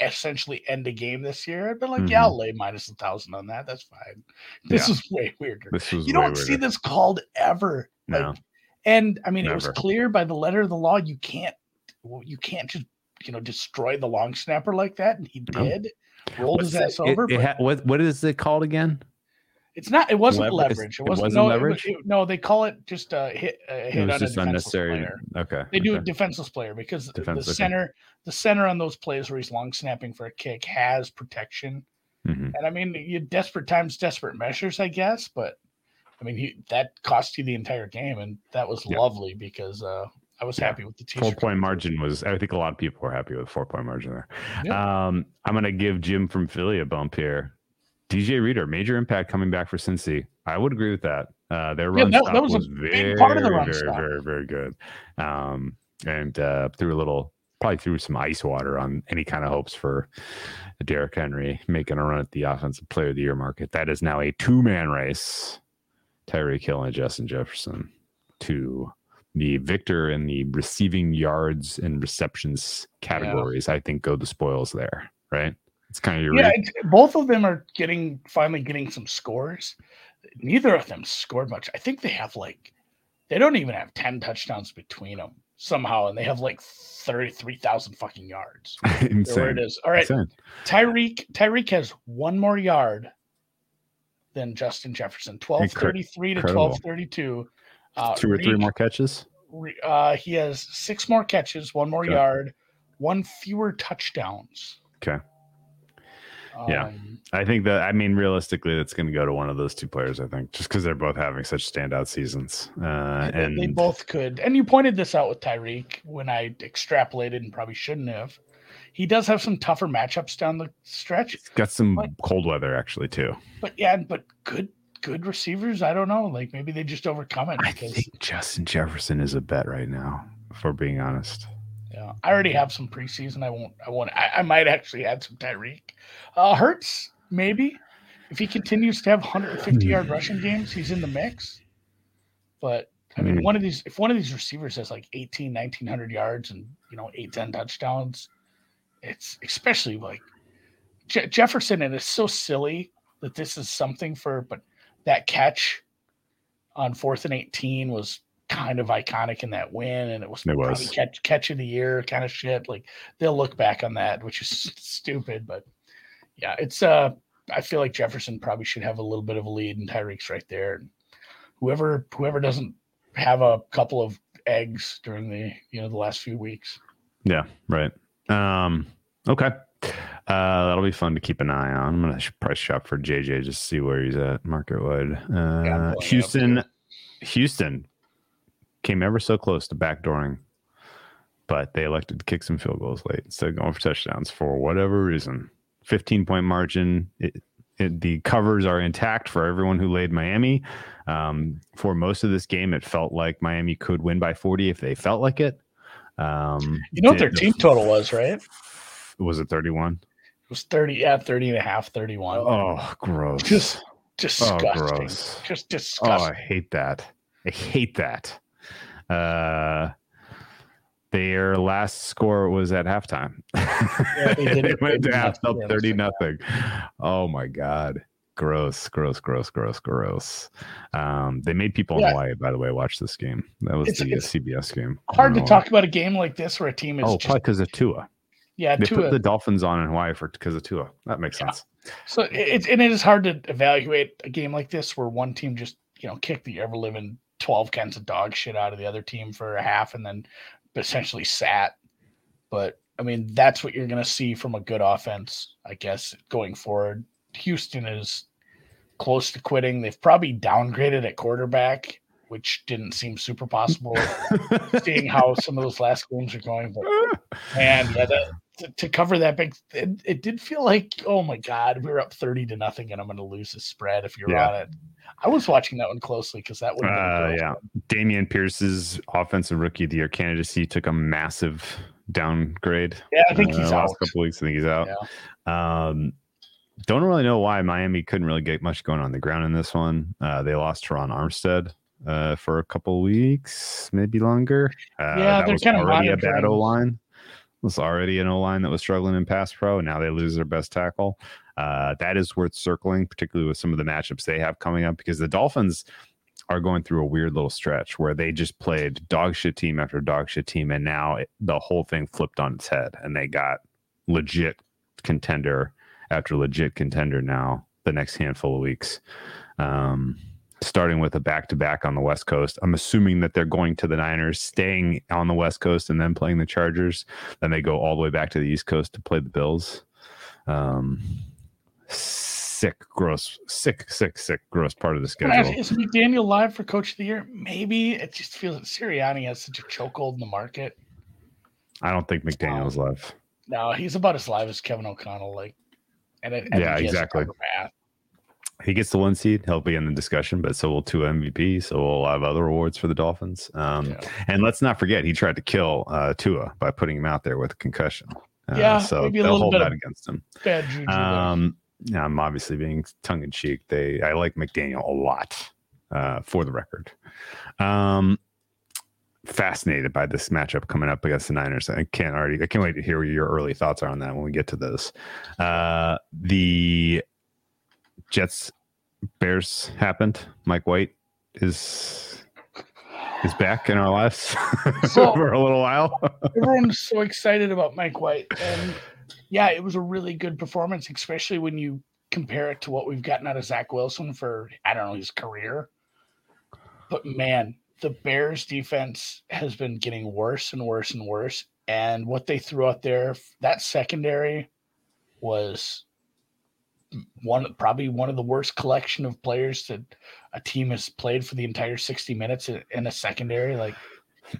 essentially end a game this year," I'd be like, mm-hmm. "Yeah, I'll lay minus a thousand on that. That's fine." This yeah. is way weirder. This you don't weirder. see this called ever. No. Like, and I mean, Never. it was clear by the letter of the law you can't well, you can't just you know destroy the long snapper like that, and he did. Rolled What's his ass that? over. It, it ha- what what is it called again? It's not. It wasn't leverage. leverage. It, wasn't, wasn't no, leverage. It it, no, they call it just a hit. A hit it was just unnecessary. Player. Okay. They do okay. a defenseless player because the center, okay. the center on those plays where he's long snapping for a kick has protection. Mhm. And I mean, you desperate times, desperate measures, I guess. But I mean, he, that cost you the entire game, and that was Yeah. lovely because uh, I was Yeah. happy with the Four point margin was. I think a lot of people were happy with four point margin there. Yeah. Um, I'm gonna give Jim from Philly a bump here. DJ Reader, major impact coming back for Cincy. I would agree with that. Uh, their Yeah, run that- stop that was was, a very, big part of the run very, stop. very, very good. Um, and uh, threw a little, probably threw some ice water on any kind of hopes for Derrick Henry making a run at the offensive player of the year market. That is now a two man race. Tyreek Hill and Justin Jefferson to the victor in the receiving yards and receptions categories. I think go the spoils there, right? It's kind of your Yeah, it's, both of them are getting finally getting some scores. Neither of them scored much. I think they have like they don't even have ten touchdowns between them somehow, and they have like thirty three thousand fucking yards. There it is. All right, Insane. Tyreek Tyreek has one more yard than Justin Jefferson. Twelve thirty three to twelve thirty two. Uh, Two or three more catches. Uh, he has six more catches, one more Okay. yard, one fewer touchdowns. Okay. Yeah. Um, I think that I mean realistically, that's going to go to one of those two players. I think just because they're both having such standout seasons. Uh, and they both could. And you pointed this out with Tyreek when I extrapolated and probably shouldn't have. He does have some tougher matchups down the stretch, it's got some But- cold weather actually too. but yeah, but good good receivers. I don't know. Like maybe they just overcome it I think Justin Jefferson is a bet right now. If we're being honest. Yeah, I already have some preseason. I won't. I won't. I, I might actually add some Tyreek. Uh, Hurts maybe if he continues to have 150 yard rushing games, he's in the mix. But I mean, Hmm. one of these if one of these receivers has like 18, 1900 yards and you know eight, ten touchdowns, it's especially like Je- Jefferson, and it's so silly that this is something for, but that catch on fourth and 18 was kind of iconic in that win, and it was, It probably was. catch catch of the year kind of shit. Like they'll look back on that, which is stupid, but yeah, it's uh I feel like Jefferson probably should have a little bit of a lead, and Tyreek's right there. And whoever whoever doesn't have a couple of eggs during the you know the last few weeks. Yeah, right. Um, okay. Uh, that'll be fun to keep an eye on. I'm gonna price shop for JJ just to see where he's at market wide. I'm pulling it Uh, up Houston. Houston came ever so close to backdooring, but they elected to kick some field goals late instead of going for touchdowns for whatever reason. 15 point margin. It, it, the covers are intact for everyone who laid Miami. Um, for most of this game, it felt like Miami could win by 40 if they felt like it. Um, You know what their team total was, right? It was it 31? It was 30, yeah, 30 and a half, 31. Oh, gross. Just oh, disgusting. gross. Just Oh. I hate that. I hate that. Uh, their last score was at halftime. they did they went they to half up 30 us, nothing. Oh my God. Gross, gross, gross, gross, gross. Um, they made people in Hawaii, by the way, watch this game. That was It's- the uh, it's CBS game. Hard to don't talk about a game like this where a team is Oh, just probably because of Tua. yeah, They to put the Dolphins on in Hawaii for because of Tua. That makes Yeah. sense. So it's and it is hard to evaluate a game like this where one team just you know kicked the ever living twelve cans of dog shit out of the other team for a half and then essentially sat. But I mean that's what you're going to see from a good offense, I guess, going forward. Houston is close to quitting. They've probably downgraded at quarterback, which didn't seem super possible, seeing how some of those last games are going. But and yeah, that, to, to cover that big, it, it did feel like, oh my god, we were up thirty to nothing, and I'm going to lose the spread if you're Yeah. on it. I was watching that one closely because that would have been Uh, yeah. one. Dameon Pierce's offensive rookie of the year candidacy took a massive downgrade. Yeah, I think uh, he's last out. couple weeks. I think he's out. Um, don't really know why Miami couldn't really get much going on the ground in this one. Uh, they lost Terron Armstead uh, for a couple weeks, maybe longer. Uh, Yeah, that they're was already a battle line. Was already an O line that was struggling in pass pro, now they lose their best tackle. Uh, that is worth circling, particularly with some of the matchups they have coming up, because the Dolphins are going through a weird little stretch where they just played dog shit team after dog shit team, and now it, the whole thing flipped on its head, and they got legit contender after legit contender now the next handful of weeks. Um, starting with a back to back on the West Coast. I'm assuming that they're going to the Niners, staying on the West Coast, and then playing the Chargers. Then they go all the way back to the East Coast to play the Bills. Um, sick, gross, sick, sick, sick, gross part of the Can I ask, schedule. Is McDaniel live for coach of the year? Maybe it just feels that Sirianni has such a chokehold in the market. I don't think McDaniel's live. No, he's about as live as Kevin O'Connell. Like, and it, Yeah, think he has a exactly. path. He gets the one seed. He'll be in the discussion, but so will Tua MVP. So we'll a lot of other awards for the Dolphins. Um, Yeah. And let's not forget, he tried to kill uh, Tua by putting him out there with a concussion. Uh, Yeah, so they'll hold that against him. Bad juju. Um, yeah, I'm obviously being tongue in cheek. They, I like McDaniel a lot, uh, for the record. Um, fascinated by this matchup coming up against the Niners. I can't already. I can't wait to hear what your early thoughts are on that when we get to those. Uh, the Jets Bears happened. Mike White is is back in our lives So- for a little while. Everyone's so excited about Mike White, and yeah, it was a really good performance, especially when you compare it to what we've gotten out of Zach Wilson for I don't know his career. But man, the Bears defense has been getting worse and worse and worse. And what they threw out there, that secondary was one probably one of the worst collection of players that a team has played for the entire 60 minutes in, a secondary. Like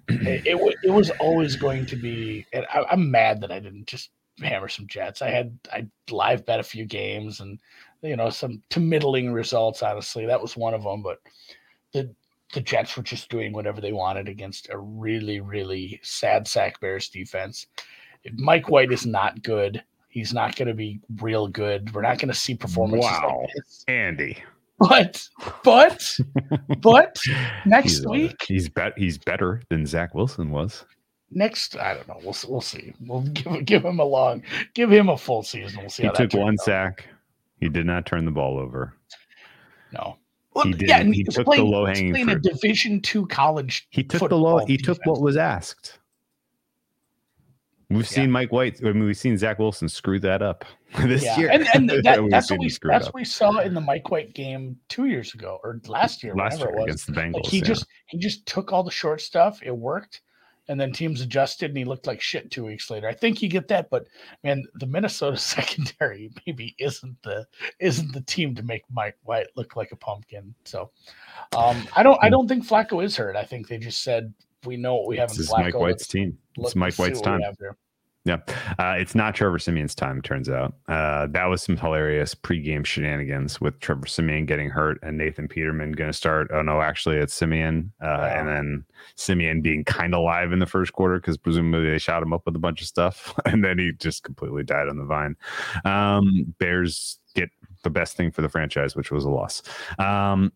it, it, it was always going to be and I, i'm mad that i didn't just hammer some jets i had i live bet a few games and you know some to middling results honestly that was one of them but the the jets were just doing whatever they wanted against a really really sad sack bears defense If mike white is not good he's not going to be real good we're not going to see performances Wow. like Andy. but but but next he's, uh, week he's bet he's better than Zach Wilson was. next I don't know. We'll we'll see. We'll give give him a long, give him a full season. We'll see. He took one out. sack. He did not turn the ball over. No. He did- and he took the playing- low-hanging he's playing fruit. a Division two college. He took the low. He took what was asked. We've Yeah. seen Mike White. I mean, we've seen Zach Wilson screw that up this Yeah, year. and, and that, that's what we that's what we saw in the Mike White game two years ago or last year, last year it was. against the Bengals. Like he yeah. just he just took all the short stuff. It worked, and then teams adjusted, and he looked like shit two weeks later. I think you get that, but man, the Minnesota secondary maybe isn't the isn't the team to make Mike White look like a pumpkin. So, um, I don't I don't think Flacco is hurt. I think they just said we know what we have this in is Flacco. Mike White's team. Let's- It's Mike White's time. Yeah, uh, it's not Trevor Siemian's time. Turns out uh, that was some hilarious pregame shenanigans with Trevor Siemian getting hurt and Nathan Peterman going to start. Oh no, actually it's Siemian, uh, Wow. and then Siemian being kind of live in the first quarter because presumably they shot him up with a bunch of stuff, and then he just completely died on the vine. Um, Bears get the best thing for the franchise, which was a loss. Um,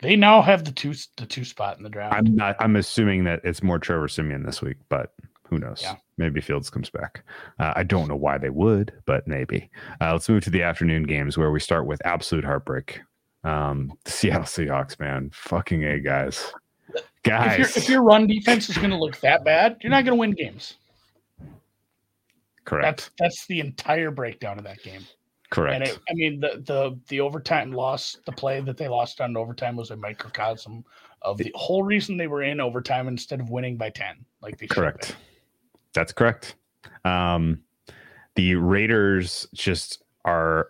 They now have the two the two spot in the draft. I'm not. I'm assuming that it's more Trevor Siemian this week, but who knows? Yeah. Maybe Fields comes back. Uh, I don't know why they would, but maybe. Uh, let's move to the afternoon games where we start with absolute heartbreak. Um, the Seattle Seahawks, man, fucking a guys, guys. your if your run defense is going to look that bad, you're not going to win games. correct, That's that's the entire breakdown of that game. Correct. And it, I mean, the the the overtime loss, the play that they lost on overtime was a microcosm of the whole reason they were in overtime instead of winning by ten, like they Correct. That's correct. Um, the Raiders just are.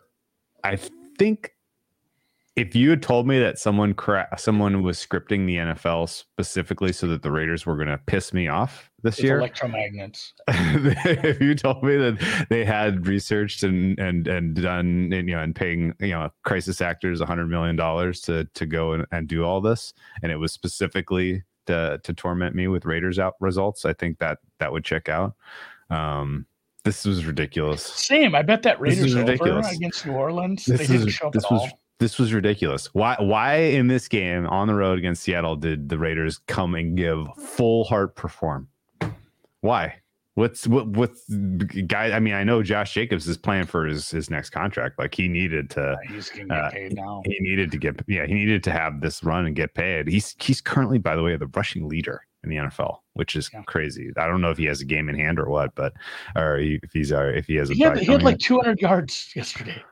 I think if you had told me that someone cra- someone was scripting the NFL specifically so that the Raiders were going to piss me off this been. year, electromagnets. if you told me that they had researched and and and done and, you know and paying you know crisis actors a hundred million dollars to to go and, and do all this and it was specifically to to torment me with Raiders out results, I think that that would check out. Um, this was ridiculous. Same. I bet that is Raiders over ridiculous. against New Orleans. This they didn't show up this at was all. This was ridiculous. Why why in this game on the road against Seattle did the Raiders come and give full heart perform? Why? What's what what's guy? I mean, I know Josh Jacobs is playing for his his next contract. Like he needed to He's going to get uh, paid now. he needed to get yeah he needed to have this run and get paid. He's he's currently by the way the rushing leader in the NFL, which is Yeah. crazy. I don't know if he has a game in hand or what, but or if he's uh, if he has a He had, he had like 200 yards yesterday.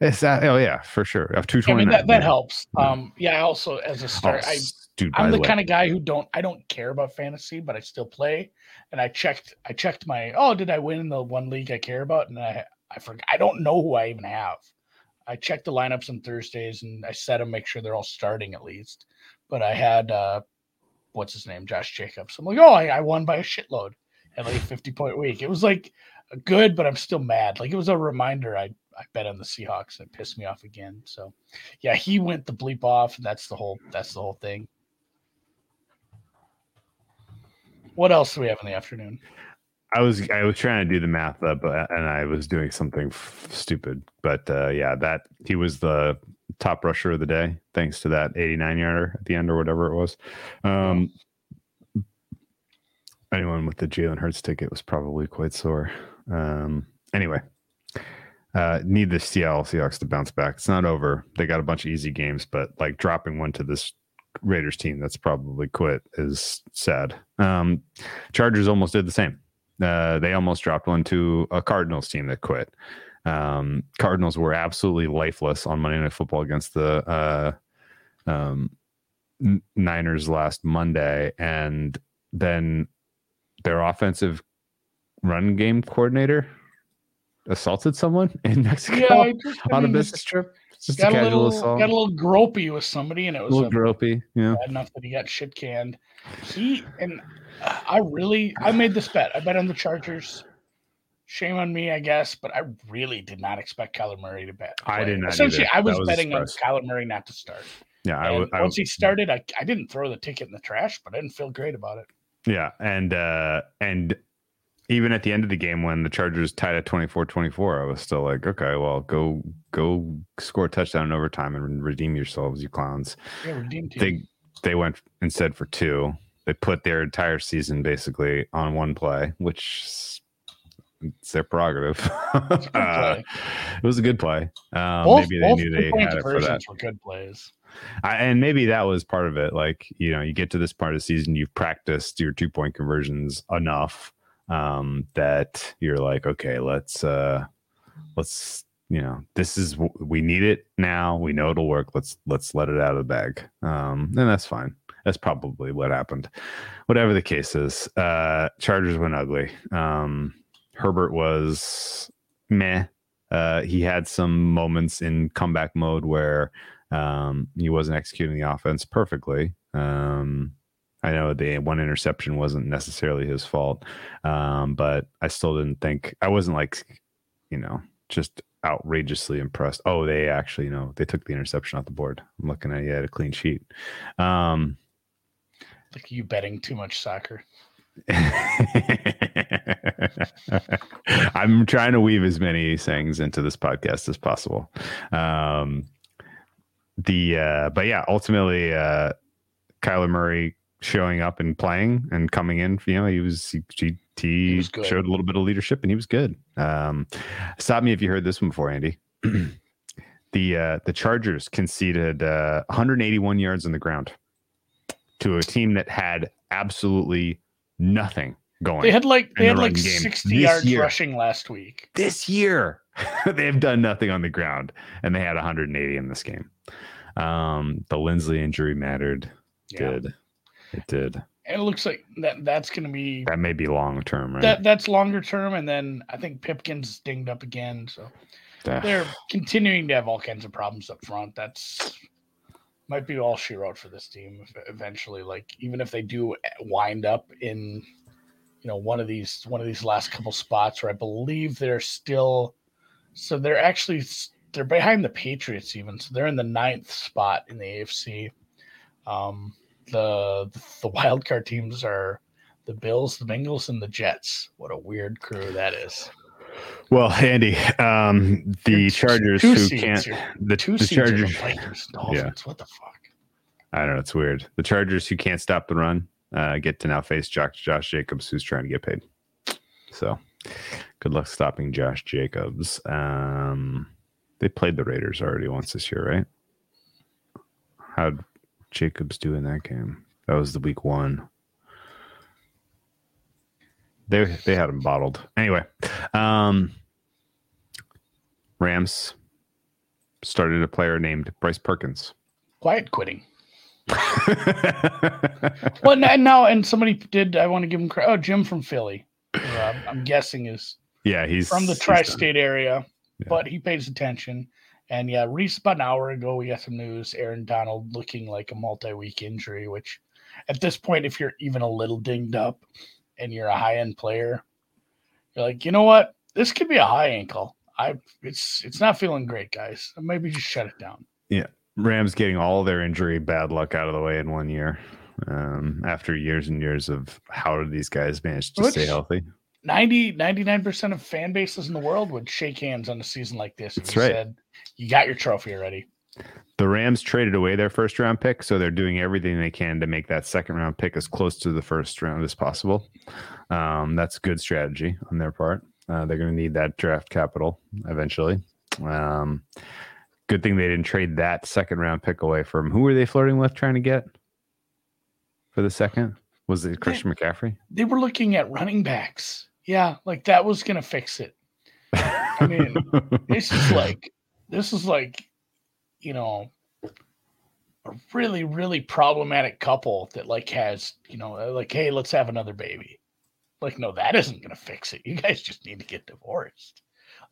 It's that, oh yeah, for sure. Of two I mean, that, that helps. Um, yeah. I also, as a start, I dude, I'm the way, kind of guy who don't I don't care about fantasy, but I still play. And I checked I checked my oh did I win in the one league I care about? And I I forgot I don't know who I even have. I check the lineups on Thursdays and I set them, make sure they're all starting at least. But I had uh what's his name, Josh Jacobs. I'm like, oh, I, I won by a shitload at like a 50 point week. It was like good, but I'm still mad. Like it was a reminder. I I bet on the Seahawks and it pissed me off again. So yeah, he went the bleep off, and that's the whole that's the whole thing. What else do we have in the afternoon? I was I was trying to do the math up, uh, and I was doing something f- stupid. But uh, yeah, that he was the top rusher of the day, thanks to that 89 yarder at the end or whatever it was. Um, anyone with the Jalen Hurts ticket was probably quite sore. Um, anyway, uh, need the Seattle Seahawks to bounce back. It's not over. They got a bunch of easy games, but like dropping one to this Raiders team that's probably quit is sad. Um, Chargers almost did the same. Uh, they almost dropped one to a Cardinals team that quit. Um, Cardinals were absolutely lifeless on Monday Night Football against the uh, um, Niners last Monday, and then their offensive run game coordinator assaulted someone in Mexico Yeah, just, on a mean, business trip. Just got a casual little assault. got a little gropey with somebody, and it was a little a, gropey. Yeah. bad enough that he got shit canned. He and I really I made this bet. I bet on the Chargers. Shame on me, I guess, but I really did not expect Kyler Murray to bet. I did not Essentially, either. I was, was a betting on. Kyler Murray not to start. Yeah. I, I once he started, I, I didn't throw the ticket in the trash, but I didn't feel great about it. Yeah, and uh and even at the end of the game when the Chargers tied at 24-24, I was still like, okay, well, go go score a touchdown in overtime and redeem yourselves, you clowns. Yeah, redeem team. They they went instead for two. They put their entire season basically on one play, which it's their prerogative. Uh, it was a good play. Um, both maybe they knew they had it for that. conversions were good plays. I, and maybe that was part of it. Like, you know, you get to this part of the season, you've practiced your two point conversions enough um, that you're like, okay, let's, uh, let's, you know, this is, we need it now. We know it'll work. Let's, let's let it out of the bag. Um, and that's fine. That's probably what happened. Whatever the case is, uh, Chargers went ugly. Um, Herbert was meh. Uh, he had some moments in comeback mode where um, he wasn't executing the offense perfectly. Um, I know the one interception wasn't necessarily his fault, um, but I still didn't think I wasn't like, you know, just outrageously impressed. Oh, they actually, you know, they took the interception off the board. I'm looking at you had a clean sheet. Um, Like you betting too much soccer. I'm trying to weave as many sayings into this podcast as possible. Um, the uh, but yeah, ultimately, uh, Kyler Murray showing up and playing and coming in. You know, he was he, he, he was showed a little bit of leadership and he was good. Um, stop me if you heard this one before, Andy. the uh, the Chargers conceded uh, 181 yards on the ground to a team that had absolutely nothing going They had like they had like run game 60 this yards year. rushing last week. this year. They've done nothing on the ground, and they had 180 in this game. Um, the Linsley injury mattered. Yeah. Did it did? And it looks like that that's going to be That may be long term, right? that that's longer term and then I think Pipkins dinged up again, so they're continuing to have all kinds of problems up front. That's might be all she wrote for this team eventually. Like even if they do wind up in, you know, one of these one of these last couple spots where I believe they're still, so they're actually they're behind the Patriots even. So they're in the ninth spot in the AFC. Um, the the wild card teams are the Bills, the Bengals, and the Jets. What a weird crew that is. well, Andy, um, the You're Chargers who seeds can't the, Two the seeds are the Chargers. Vikings, Dolphins. What the fuck? I don't know. It's weird. The Chargers who can't stop the run uh, get to now face Josh, Josh Jacobs, who's trying to get paid. So, good luck stopping Josh Jacobs. Um, they played the Raiders already once this year, right? How'd Jacobs do in that game? That was the week one. They they had him bottled. Anyway, um, Rams started a player named Bryce Perkins. Quiet quitting. Well, and now and somebody did. I want to give him credit. Oh, Jim from Philly. uh, I'm guessing is yeah, he's from the tri-state area, Yeah. but he pays attention. And yeah, Reese, about an hour ago, we got some news. Aaron Donald looking like a multi-week injury, which at this point, if you're even a little dinged up and you're a high-end player, you're like, you know what? This could be a high ankle. I it's it's not feeling great, guys. Maybe just shut it down. Yeah. Rams getting all their injury bad luck out of the way in one year. Um, after years and years of how did these guys manage to Which- stay healthy? 90 99% of fan bases in the world would shake hands on a season like this. if That's right. Said, you got your trophy already. The Rams traded away their first round pick, so they're doing everything they can to make that second round pick as close to the first round as possible. Um, that's good strategy on their part. Uh, they're going to need that draft capital eventually. Um, good thing they didn't trade that second round pick away from who were they flirting with trying to get for the second? Was it Christian McCaffrey? They were looking at running backs. Yeah, like that was going to fix it. I mean, this is like this is like you know a really really problematic couple that like has you know uh, like hey let's have another baby. Like no that isn't going to fix it. You guys just need to get divorced.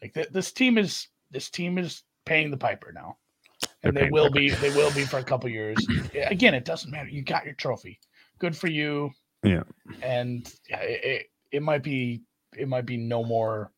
Like th- this team is this team is paying the piper now. And They're they will be they will be for a couple years. Again it doesn't matter. You got your trophy. Good for you. Yeah. and yeah, it, it, it might be it might be no more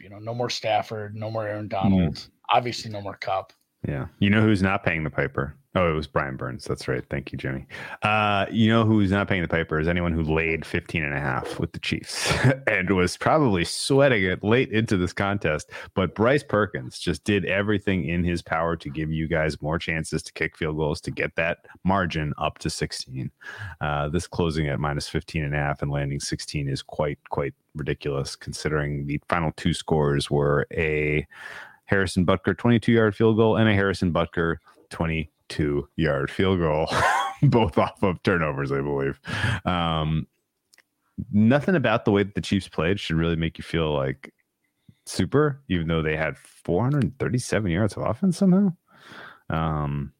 you know no more stafford no more aaron donald obviously no more cup Yeah. You know who's not paying the piper? Oh, it was Brian Burns. That's right. Thank you, Jimmy. Uh, you know who's not paying the piper is anyone who laid 15 and a half with the Chiefs and was probably sweating it late into this contest. But Bryce Perkins just did everything in his power to give you guys more chances to kick field goals to get that margin up to 16. Uh, this closing at minus 15 and a half and landing 16 is quite, quite ridiculous considering the final two scores were a Harrison Butker 22 yard field goal and a Harrison Butker 22 yard field goal, both off of turnovers, I believe. Um, nothing about the way that the Chiefs played should really make you feel like super, even though they had 437 yards of offense somehow. Um,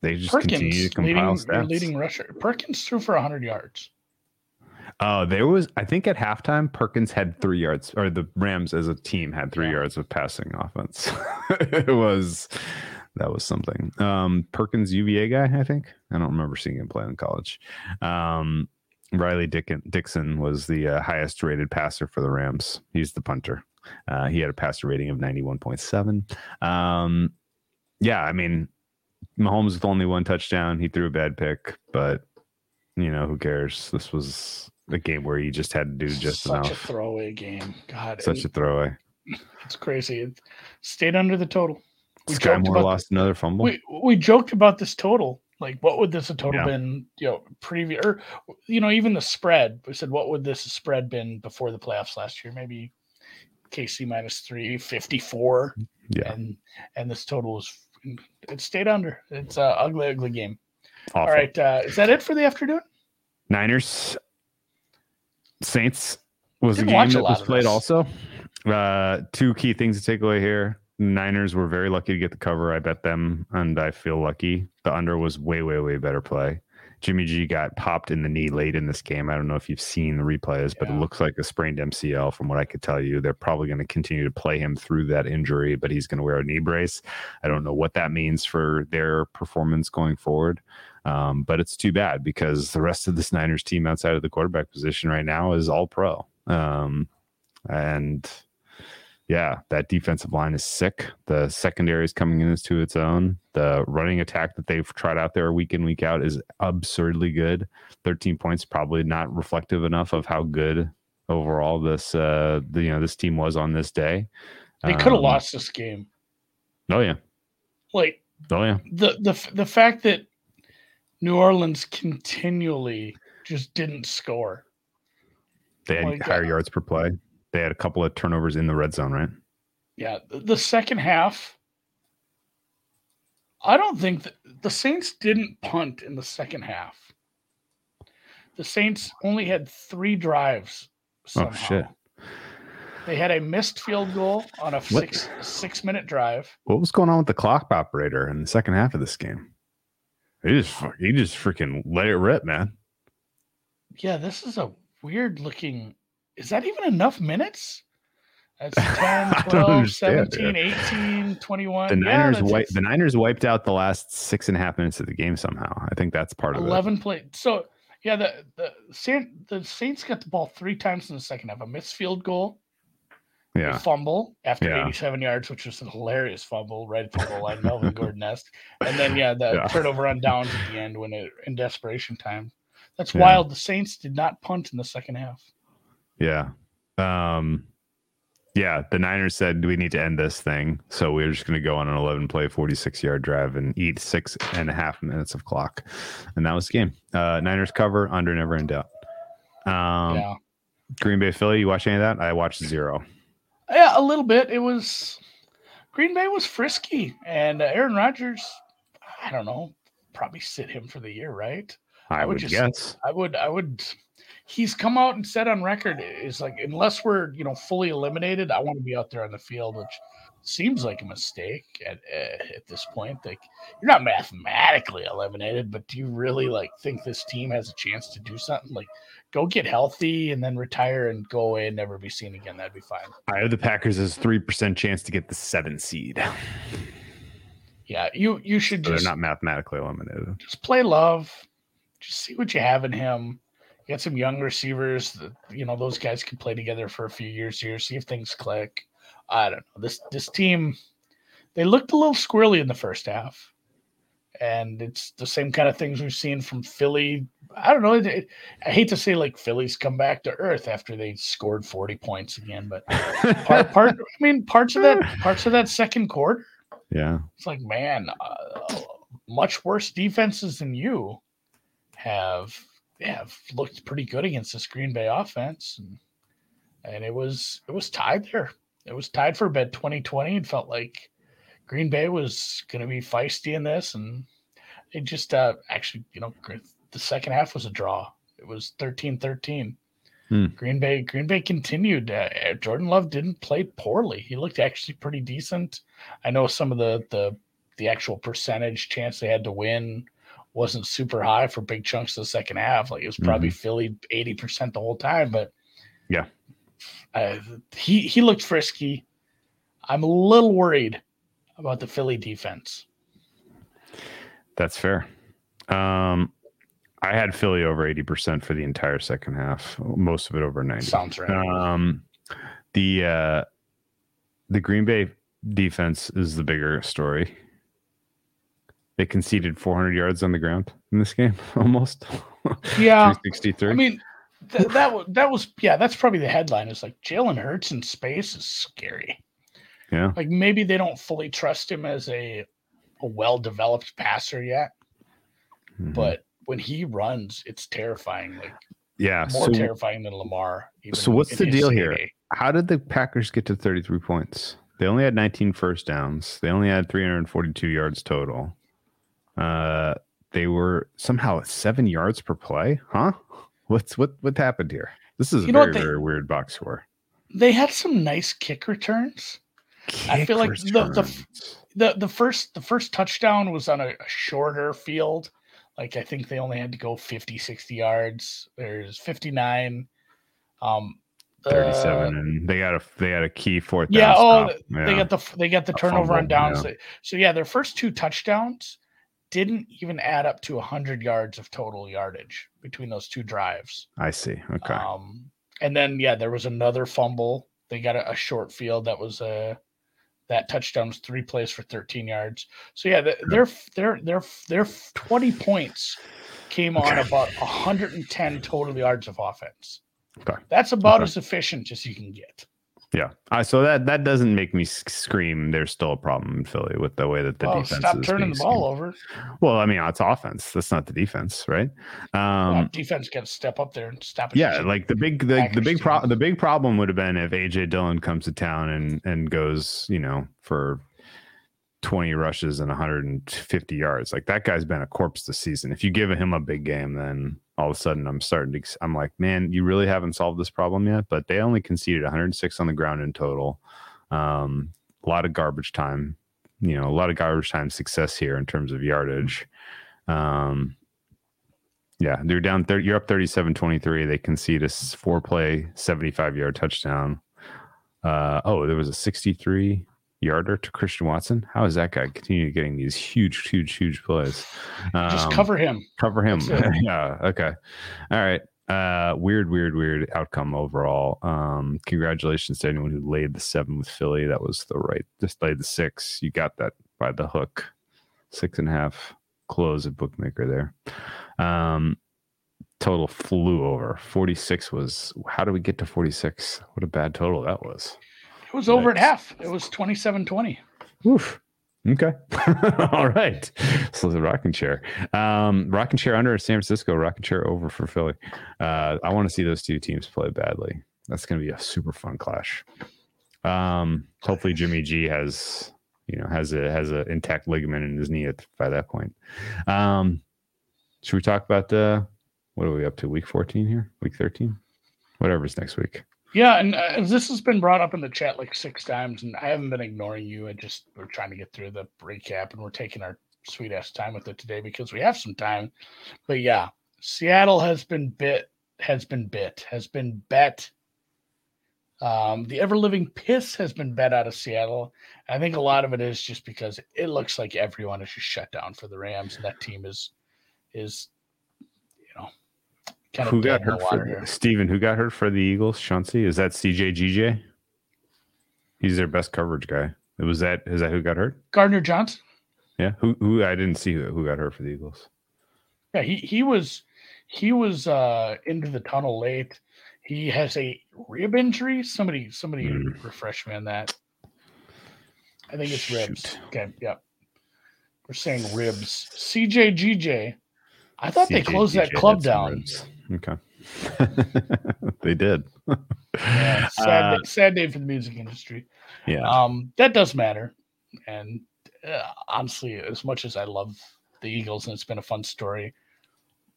they just continue to compile leading, stats. leading rusher perkins threw for 100 yards Uh, there was, I think, at halftime, Perkins had three yards, or the Rams as a team had three Yeah. yards of passing offense. it was that was something. Um, Perkins UVA guy, I think. I don't remember seeing him play in college. Um, Riley Dickon, Dixon was the uh, highest rated passer for the Rams. He's the punter. Uh, he had a passer rating of ninety one point seven. Um, yeah, I mean, Mahomes with only one touchdown. He threw a bad pick, but you know who cares? This was a game where you just had to do just such a enough. throwaway game. God Such a throwaway. it's crazy. It stayed under the total. We Skyy Moore about lost another fumble. we, we joked about this total. Like what would this total Yeah. been you know previous or you know even the spread. We said what would this spread been before the playoffs last year? Maybe kc minus 354 yeah, and and this total is it stayed under. It's a ugly ugly game. Awful. all right uh is that it for the afternoon? Niners, Saints was a Didn't game watch a that was played also. Uh, two key things to take away here. Niners were very lucky to get the cover. I bet them, and I feel lucky. The under was way, way, way better play. Jimmy G got popped in the knee late in this game. I don't know if you've seen the replays, but it looks like a sprained MCL from what I could tell you. They're probably going to continue to play him through that injury, but he's going to wear a knee brace. I don't know what that means for their performance going forward. Um, but it's too bad because the rest of this Niners team outside of the quarterback position right now is all pro. Um, and yeah, that defensive line is sick. The secondary is coming into its own. The running attack that they've tried out there week in, week out is absurdly good. 13 points, probably not reflective enough of how good overall this uh the, you know this team was on this day. they could have Um, lost this game Oh yeah. like Oh yeah. the the the fact that New Orleans continually just didn't score. They had Oh my higher God. yards per play. They had a couple of turnovers in the red zone, right? Yeah, the, the second half. I don't think that the Saints didn't punt in the second half. The Saints only had three drives. Oh, somehow. Oh, shit. They had a missed field goal on a six six minute drive. What was going on with the clock operator in the second half of this game? He just he just freaking let it rip, man. Yeah, this is a weird looking. Is that even enough minutes? That's 10, 12, 17, 18, 21. The Niners wi- the Niners wiped out the last six and a half minutes of the game somehow. I think that's part of it. 11 play. So yeah, the the Saint, the Saints got the ball three times in the second half. A missed field goal, Yeah. fumble after Yeah. 87 yards, which was a hilarious fumble right at the goal line, Melvin Gordon esque. And then yeah, the Yeah. turnover on downs at the end when it in desperation time. That's wild. The Saints did not punt in the second half. Yeah. Um yeah, the Niners said we need to end this thing. So we are just gonna go on an eleven play, forty six yard drive and eat six and a half minutes of clock. And that was the game. Uh Niners cover, under never in doubt. Um yeah. Green Bay Philly, you watch any of that? I watched zero. Yeah, a little bit. It was Green Bay was frisky, and uh, Aaron Rodgers. I don't know. Probably sit him for the year, right? I, would would just- guess. I would. I would. He's come out and said on record is like unless we're you know fully eliminated, I want to be out there on the field, which seems like a mistake at uh, at this point. Like you're not mathematically eliminated, but do you really like think this team has a chance to do something? Like go get healthy and then retire and go away and never be seen again. That'd be fine. I have the Packers as three percent chance to get the seven seed. Yeah, you you should So they're just not mathematically eliminated. just play love. Just see what you have in him. Got some young receivers that you know those guys can play together for a few years here. See if things click. I don't know this this team. They looked a little squirrely in the first half, and it's the same kind of things we've seen from Philly. I don't know. it- I hate to say like Philly's come back to earth after they scored forty points again, but part part. I mean, parts of that parts of that second quarter. yeah. It's like, man, uh, much worse defenses than you have have looked pretty good against this Green Bay offense, and, and it was it was tied there. It was tied for bed 2020. It felt like Green Bay was going to be feisty in this, and it just uh, actually, you know, the second half was a draw. It was 13-13. Hmm. Green Bay Green Bay continued. Uh, Jordan Love didn't play poorly. He looked actually pretty decent. I know some of the the the actual percentage chance they had to win wasn't super high for big chunks of the second half. Like it was probably Philly eighty percent the whole time, but Yeah. Uh, he he looked frisky. I'm a little worried about the Philly defense. That's fair. Um, I had Philly over eighty percent for the entire second half, most of it over ninety. Sounds right. Um, the uh, the Green Bay defense is the bigger story. They conceded 400 yards on the ground in this game, almost. Yeah, 63. I mean th- that was that was yeah. That's probably the headline. Is like Jalen Hurts in space is scary. yeah, Like maybe they don't fully trust him as a a well developed passer yet, Mhm. but when he runs, it's terrifying. Like yeah. more So, terrifying than Lamar. so what's the deal here? heyday. how did the Packers get to 33 points? They only had 19 first downs. They only had 342 yards total. Uh, they were somehow seven yards per play. Huh? What's what? What happened here? This is a You know very they- very weird box score. They had some nice kick returns. I feel like Kick the- the- the The first the first touchdown was on a, a shorter field. Like I think they only had to go 50, 60 yards. There's 59. Um, uh, 37 and they got a they had a key fourth Yeah, down oh, stop. they got the they got the A turnover on downs. yeah. So yeah, their first two touchdowns didn't even add up to 100 yards of total yardage between those two drives. I see. Okay. Um, and then yeah, there was another fumble. They got a, a short field that was a. that touchdown was three plays for 13 yards. So yeah, the, their their their their 20 points came on Okay. about 110 total yards of offense. Okay. That's about Okay. as efficient as you can get. Yeah. Uh, so that that doesn't make me scream. There's still a problem in Philly with the way that the well, defense stop is turning the ball over. Well, I mean, it's offense. That's not the defense, right? Um, Well, defense got to step up there and stop it. yeah, like the big the, the big pro- the big problem would have been if AJ Dillon comes to town and and goes, you know, for 20 rushes and 150 yards. Like that guy's been a corpse this season. If you give him a big game, then all of a sudden I'm starting to I'm like, man, you really haven't solved this problem yet. But they only conceded 106 on the ground in total. Um, a lot of garbage time, you know, a lot of garbage time success here in terms of yardage. Um, yeah, they're down 30. You're up 37 23. They concede a four play, 75 yard touchdown. Uh, oh, there was a 63 yarder to Christian Watson. How is that guy continue getting these huge, huge, huge plays? Just Um, cover him. cover him. Yeah. Okay. All right. Uh, weird, weird, weird outcome overall. Um, congratulations to anyone who laid the seven with Philly. That was the right. Just laid the six. You got that by the hook. Six and a half. Close a bookmaker there. Um, total flew over. Forty six was. How did we get to forty six? What a bad total that was. It was over at half. It was 27 20. Oof. Okay. All right. So the rocking chair. Um, rocking chair under San Francisco, rocking chair over for Philly. Uh, I want to see those two teams play badly. That's going to be a super fun clash. Um, hopefully Jimmy G has, you know, has a has a intact ligament in his knee at, by that point. Um, should we talk about the what are we up to? Week 14 here? Week 13? Whatever's next week. Yeah, and uh, this has been brought up in the chat like six times, and I haven't been ignoring you. I just we're trying to get through the recap, and we're taking our sweet ass time with it today because we have some time. But yeah, Seattle has been bit, has been bit, has been bet. Um, the ever living piss has been bet out of Seattle. I think a lot of it is just because it looks like everyone is just shut down for the Rams, and that team is is kind of who got hurt for here. Steven, who got hurt for the Eagles? Chauncey? Is that CJ GJ? He's their best coverage guy. It was that is that who got hurt? Gardner Johnson. Yeah. Who who I didn't see who, who got hurt for the Eagles. Yeah, he he was he was uh into the tunnel late. He has a rib injury. Somebody somebody Hmm. refresh me on that. I think it's ribs. Okay, yep. We're saying ribs. CJ GJ. I thought they CJ closed that club down. ribs. Okay. they did. Yeah, sad, Uh, day, sad day for the music industry. yeah. Um, that does matter. And uh, honestly, as much as I love the Eagles and it's been a fun story,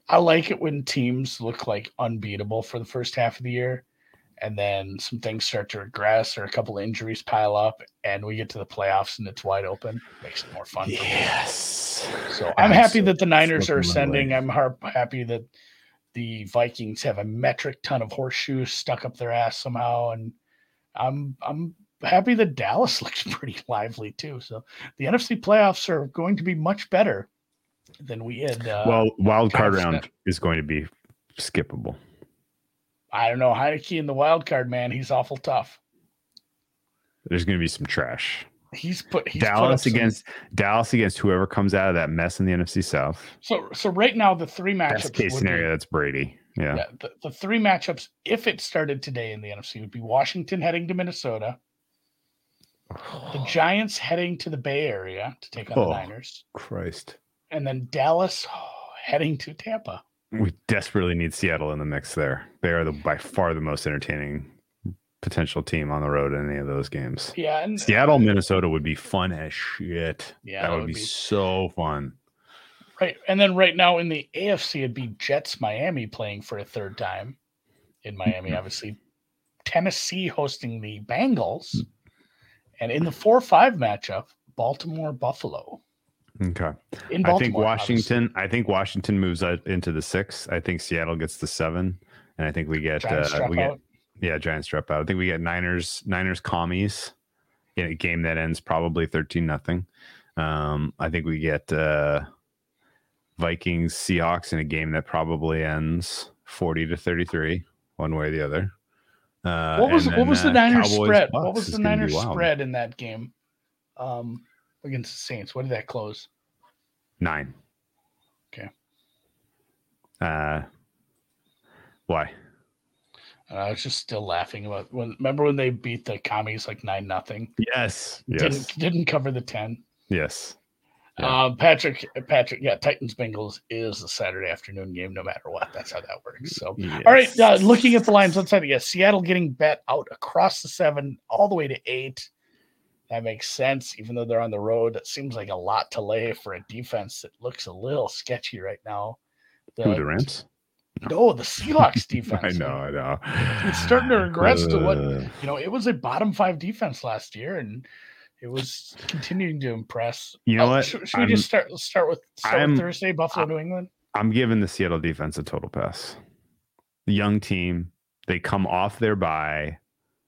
I like it when teams look like unbeatable for the first half of the year. And then some things start to regress or a couple injuries pile up, and we get to the playoffs and it's wide open. Makes it more fun. for me. Yes. So I'm happy that the Niners are ascending. I'm har- happy that the Vikings have a metric ton of horseshoes stuck up their ass somehow, and I'm I'm happy that Dallas looks pretty lively too. So the NFC playoffs are going to be much better than we had. Uh, well, wild card round step- is going to be skippable. I don't know Heinicke in the wild card man. He's awful tough. There's going to be some trash. He's put he's put Dallas some- against Dallas against whoever comes out of that mess in the NFC South. So so right now the three matchups. Best case would be- scenario, that's Brady. Yeah. yeah, the, the three matchups, if it started today in the NFC, would be Washington heading to Minnesota, the Giants heading to the Bay Area to take on Oh. the Niners, Christ. and then Dallas heading to Tampa. We desperately need Seattle in the mix there. They are the by far the most entertaining potential team on the road in any of those games. Yeah, and Seattle, Minnesota would be fun as shit. Yeah, that that would, would be, be- so fun. right, and then right now in the AFC, it'd be Jets Miami playing for a third time in Miami. Obviously, Tennessee hosting the Bengals, and in the four-five matchup, Baltimore Buffalo Okay. in I think obviously. Washington. I think Washington moves into the six. I think Seattle gets the seven, and I think we get uh, we get out. Yeah Giants drop out. I think we get Niners Niners commies in a game that ends probably thirteen nothing. Um, I think we get uh, Vikings Seahawks in a game that probably ends forty to thirty three, one way or the other. Uh, what was and what then, was the uh, Niners Cowboys spread? Bucs What was the Niners spread in that game um, against the Saints? What did that close? Nine. Okay. Uh, why? And I was just still laughing about when. Remember when they beat the commies like nine nothing? Yes. Yes. Didn't didn't cover the ten. Yes. Yeah. Um, Patrick Patrick, yeah, Titans Bengals is a Saturday afternoon game, no matter what. That's how that works. So. All right, uh, looking at the lines outside, yeah, Seattle getting bet out across the seven, all the way to eight. That makes sense, even though they're on the road. It seems like a lot to lay for a defense that looks a little sketchy right now. Who the Rams? No, the Seahawks defense. I know, I know. It's starting to regress to what Uh, you know. It was a bottom five defense last year, and it was continuing to impress. You know Oh, what? Should, should we just start? Let's start with start with Thursday, Buffalo, I- New England. I'm giving the Seattle defense a total pass. The young team, they come off their bye,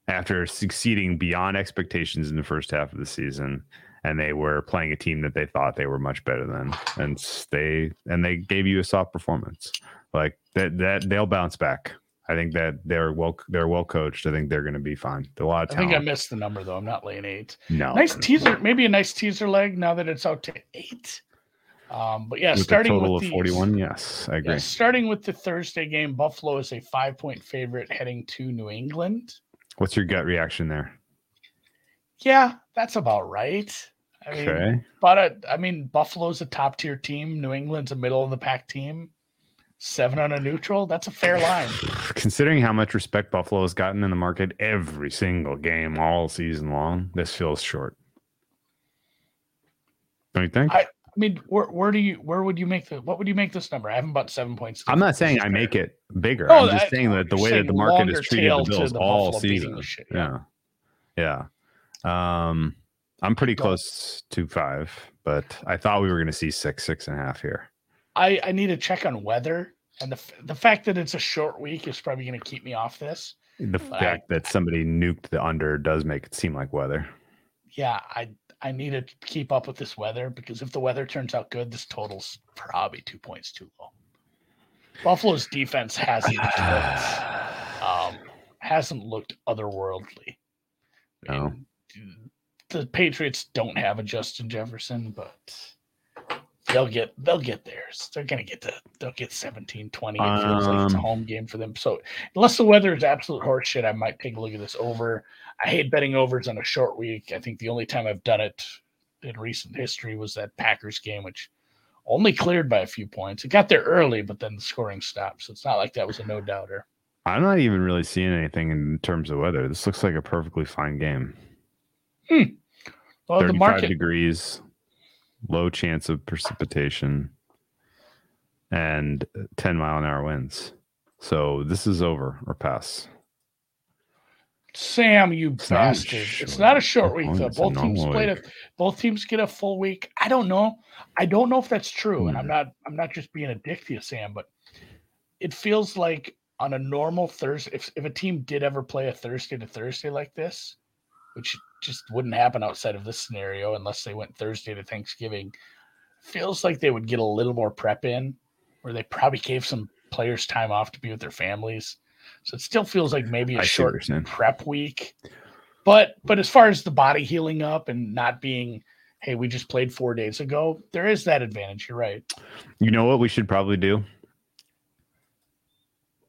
after succeeding beyond expectations in the first half of the season and they were playing a team that they thought they were much better than and they and they gave you a soft performance like that that they'll bounce back i think that they're well they're well coached i think they're going to be fine a lot of I think I missed the number though. I'm not laying eight. no Nice teaser, maybe a nice teaser leg now that it's out to eight. Um, but yeah, with a starting total with of the 41 yes i agree yeah, starting with the Thursday game, Buffalo is a five point favorite heading to New England. what's your gut reaction there Yeah, that's about right. I mean, okay but uh, I mean, Buffalo's a top tier team. New England's a middle of the pack team. Seven on a neutral. That's a fair line. considering how much respect buffalo has gotten in the market every single game all season long this feels short don't you think I- I mean, where, where do you where would you make the what would you make this number? I have about seven points. I'm not saying I make it bigger. Oh, I'm just I- saying that the way that the market has treated the Bills the all Buffalo season. shit, Yeah. yeah, Um, I'm pretty close to five, but I thought we were going to see six, six and a half here. I I need to check on weather, and the the fact that it's a short week is probably going to keep me off this. The But I- fact that somebody nuked the under does make it seem like weather. Yeah, I I need to keep up with this weather because if the weather turns out good, this total's probably two points too low. Buffalo's defense hasn't looked, um, hasn't looked otherworldly. I No. the Patriots don't have a Justin Jefferson, but they'll get they'll get theirs. They're gonna get to they'll get 17, 20. It feels like it's a Um, home game for them. So unless the weather is absolute horseshit, I might take a look at this over. I hate betting overs on a short week. I think the only time I've done it in recent history was that Packers game, which only cleared by a few points. It got there early, but then the scoring stopped. So it's not like that was a no doubter. I'm not even really seeing anything in terms of weather. This looks like a perfectly fine game. Well, the 35 market degrees, low chance of precipitation, and 10 mile an hour winds. So this is over or pass. Sam, you It's not bastard. It's not a short week. week, though. It's Both teams normal played a both teams get a full week. I don't know. I don't know if that's true. And I'm Hmm. not I'm not just being a dick to you, Sam, but it feels like on a normal Thursday, if, if a team did ever play a Thursday to Thursday like this, which just wouldn't happen outside of this scenario unless they went Thursday to Thanksgiving, feels like they would get a little more prep in, or they probably gave some players time off to be with their families. So it still feels like maybe a I short prep week. But but as far as the body healing up and not being, hey, we just played four days ago, there is that advantage. You're right. You know what we should probably do?